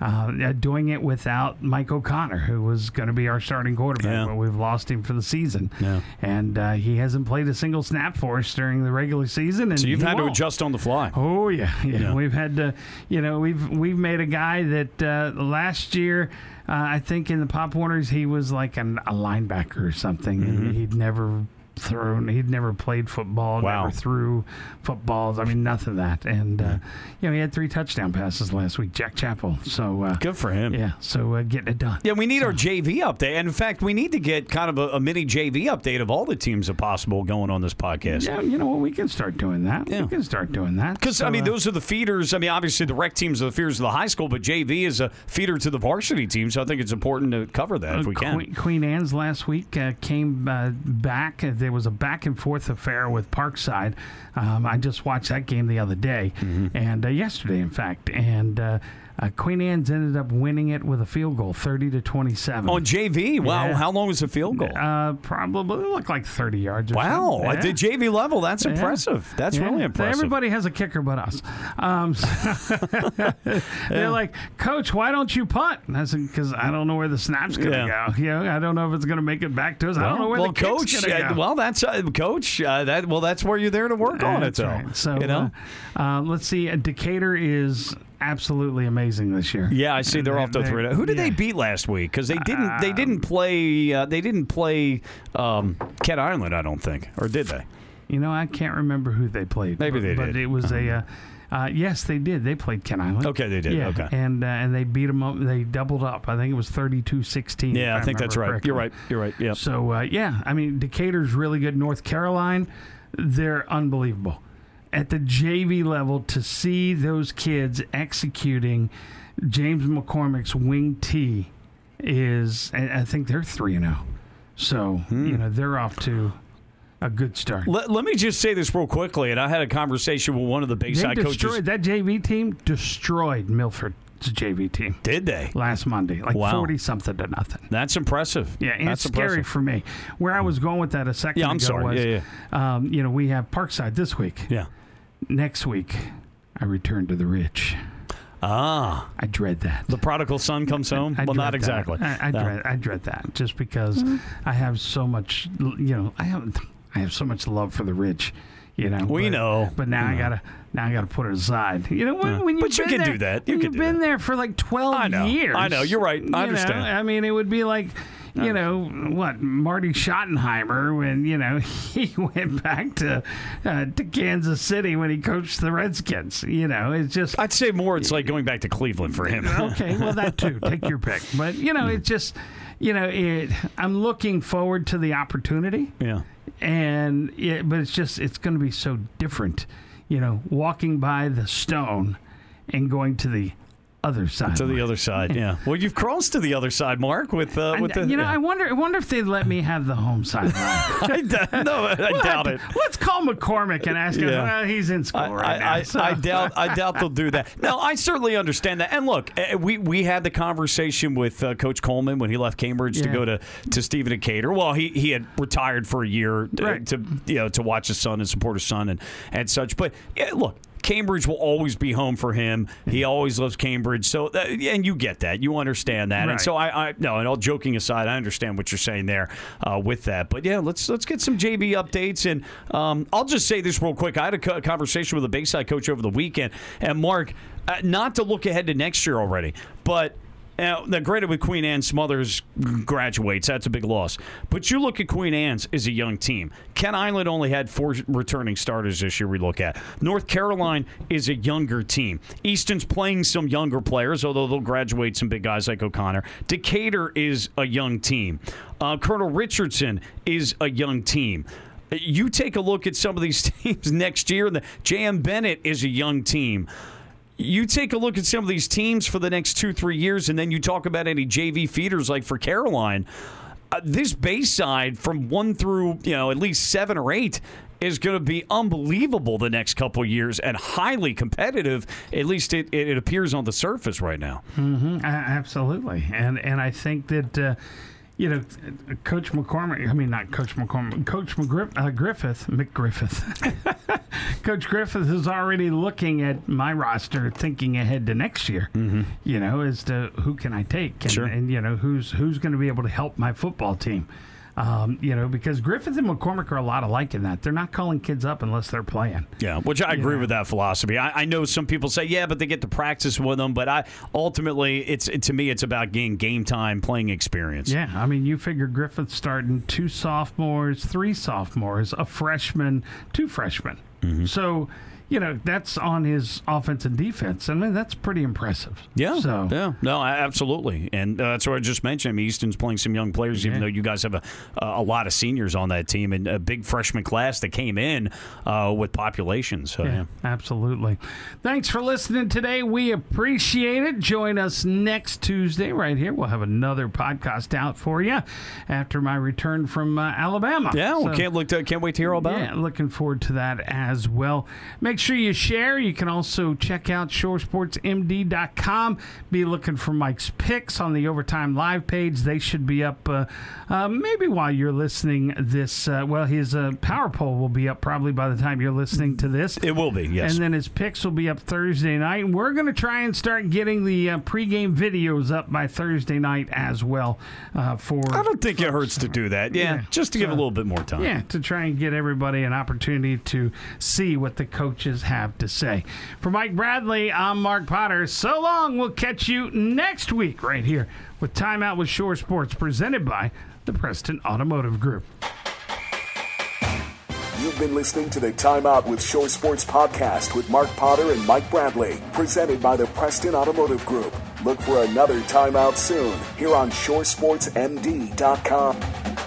uh, doing it without Mike O'Connor, who was going to be our starting quarterback, Yeah. but we've lost him for the season. Yeah. And uh, he hasn't played a single snap for us during the regular season. And so you've had to won't. adjust on the fly. Oh yeah, yeah, Yeah. We've had to, you know, we've we've made a guy that uh, last year, uh, I think in the Pop Warners he was like an, a linebacker or something, Mm-hmm. he'd never thrown. He'd never played football, Wow. never threw footballs. I mean, nothing of that. And uh, you know, he had three touchdown passes last week. Jack Chappell. So uh, Good for him. yeah. So uh, getting it done. Yeah, we need our JV update. And in fact, we need to get kind of a, a mini JV update of all the teams, if possible, going on this podcast. Yeah, you know what? We can start doing that. Yeah. We can start doing that. Because, I mean, uh, those are the feeders. I mean, obviously, the rec teams are the feeders of the high school, but JV is a feeder to the varsity team. So I think it's important to cover that if we can. Queen, Queen Anne's last week uh, came uh, back. Uh, There was a back and forth affair with Parkside. Um, I just watched that game the other day, Mm-hmm. and uh, yesterday, in fact. And uh, uh, Queen Anne's ended up winning it with a field goal, thirty to twenty-seven. On JV, wow. Yeah. How long was the field goal? uh, probably looked like thirty yards. Or wow. something. At the JV level, that's Yeah. impressive. That's Yeah. really impressive. Everybody has a kicker but us. Um, they're like, Coach, why don't you punt? And I said, because I don't know where the snap's going to Yeah. go. You know, I don't know if it's going to make it back to us. I don't know where well, the kick's coach. going to uh, go. well, that's uh, coach. Uh, that well, that's where you're there to work on it, right. So, you know. uh, uh, let's see. Uh, Decatur is absolutely amazing this year. Yeah, I see. They're They- off to three. Who did they beat last week? Because they didn't. they didn't play. Uh, they didn't play um, Kent Island. I don't think, or did they? You know, I can't remember who they played. Maybe but, they but did. it was a. Uh, uh, yes, they did. They played Kent Island. Okay, they did. Yeah, Okay. and uh, and they beat them up. They doubled up. I think it was 32-16. Yeah, if I think that's right. correctly. You're right. You're right. Yeah. So uh, yeah, I mean Decatur's really good. North Caroline, they're unbelievable. At the JV level, to see those kids executing James McCormick's wing T is, I think they're three and zero. So Hmm. you know they're off to a good start. Let, let me just say this real quickly. And I had a conversation with one of the They Bayside coaches. destroyed that JV team. Destroyed Milford's JV team Did they? last Monday, like Wow. forty something to nothing. That's impressive. Yeah, and That's it's scary impressive. for me. Where I was going with that a second Yeah, I'm ago sorry. was, Yeah, Um, you know, we have Parkside this week. Yeah. Next week, I return to the rich. Ah, I dread that. the prodigal son comes home. I well, not that. exactly. I, I No. dread. I dread that just because Mm-hmm. I have so much. You know, I have. I have so much love for the rich. You know, We but- know. But now I gotta. Now I gotta put it aside. You know, when, Yeah. when you've But you can there, do that. You when can you've do been that. there for like twelve I know. years. I know. You're right. I you know? understand. I mean, it would be like. You know what, Marty Schottenheimer when you know he went back to uh, to Kansas City when he coached the Redskins. You know, it's just I'd say more. It's like going back to Cleveland for him. okay, well that too. Take your pick. But you know, it's just you know, it, I'm looking forward to the opportunity, yeah. and it, but it's just it's going to be so different. You know, walking by the stone and going to the other side. To the other side, yeah. Well, you've crossed to the other side, Mark. With uh, And, with the you know, yeah. I wonder. I wonder if they'd let me have the home sideline. I d- no, I We'll doubt it. Let's call McCormick and ask him. Yeah. Well, he's in school I, right now. I, so- I, doubt I doubt they'll do that. No, I certainly understand that. And look, eh, we we had the conversation with uh, Coach Coleman when he left Cambridge to go to to Stephen Decatur. Well, he, he had retired for a year uh, Right. to you know to watch his son and support his son and and such. But yeah, look. Cambridge will always be home for him. He always loves Cambridge. So, uh, and you get that, you understand that, and so I, I no. And all joking aside, I understand what you're saying there uh, with that. But yeah, let's let's get some JV updates, and um, I'll just say this real quick. I had a co- conversation with a Bayside coach over the weekend, and Mark, uh, not to look ahead to next year already, but. Now, now, granted, with Queen Anne Smothers graduates, that's a big loss. But you look at Queen Anne's as a young team. Kent Island only had four returning starters this year. We look at North Caroline is a younger team. Easton's playing some younger players, although they'll graduate some big guys like O'Connor. Decatur is a young team. Uh, Colonel Richardson is a young team. You take a look at some of these teams next year. The J.M. Bennett is a young team you take a look at some of these teams for the next two, three years, and then you talk about any JV feeders like for Caroline. Uh, this Bayside from one through you know at least seven or eight is going to be unbelievable the next couple years and highly competitive. At least it, it, appears on the surface right now. A- Absolutely, and and I think that uh, you know, Coach McCormick. I mean, not Coach McCormick. Coach McGriff, uh, Griffith, McGriffith. Coach Griffith is already looking at my roster, thinking ahead to next year. Mm-hmm. You know, as to who can I take, and, Sure. and you know who's who's going to be able to help my football team. Um, you know, because Griffith and McCormick are a lot alike in that they're not calling kids up unless they're playing. Yeah, which I agree Yeah. with that philosophy. I, I know some people say, yeah, but they get to practice with them. But I ultimately, it's to me, it's about getting game time, playing experience. Yeah, I mean, you figure Griffith starting two sophomores, three sophomores, a freshman, two freshmen. Mm-hmm. So, you know, that's on his offense and defense. I mean, that's pretty impressive. Yeah, So, yeah, no, absolutely, and uh, that's what I just mentioned. I mean, Easton's playing some young players, even though you guys have a, a lot of seniors on that team and a big freshman class that came in uh, with population. So, yeah. Yeah, absolutely. Thanks for listening today. We appreciate it. Join us next Tuesday right here. We'll have another podcast out for you after my return from uh, Alabama. Yeah, So- we can't look. To, can't wait to hear all about yeah, it. looking forward to that as well. Make sure you share. You can also check out shoresportsmd.com. Be looking for Mike's picks on the Overtime Live page. They should be up uh, uh, maybe while you're listening this. Uh, well, his uh, power poll will be up probably by the time you're listening to this. It will be, yes. And then his picks will be up Thursday night. And we're going to try and start getting the uh, pregame videos up by Thursday night as well. Uh, for I don't think it hurts to do that. Yeah, Yeah, just to give a little bit more time. yeah, to try and get everybody an opportunity to see what the coaches have to say. For Mike Bradley, I'm Mark Potter. So long. We'll catch you next week right here with Timeout with Shore Sports presented by the Preston Automotive Group. You've been listening to the Time Out with Shore Sports podcast with Mark Potter and Mike Bradley, presented by the Preston Automotive Group. Look for another Time Out soon here on ShoreSportsMD.com.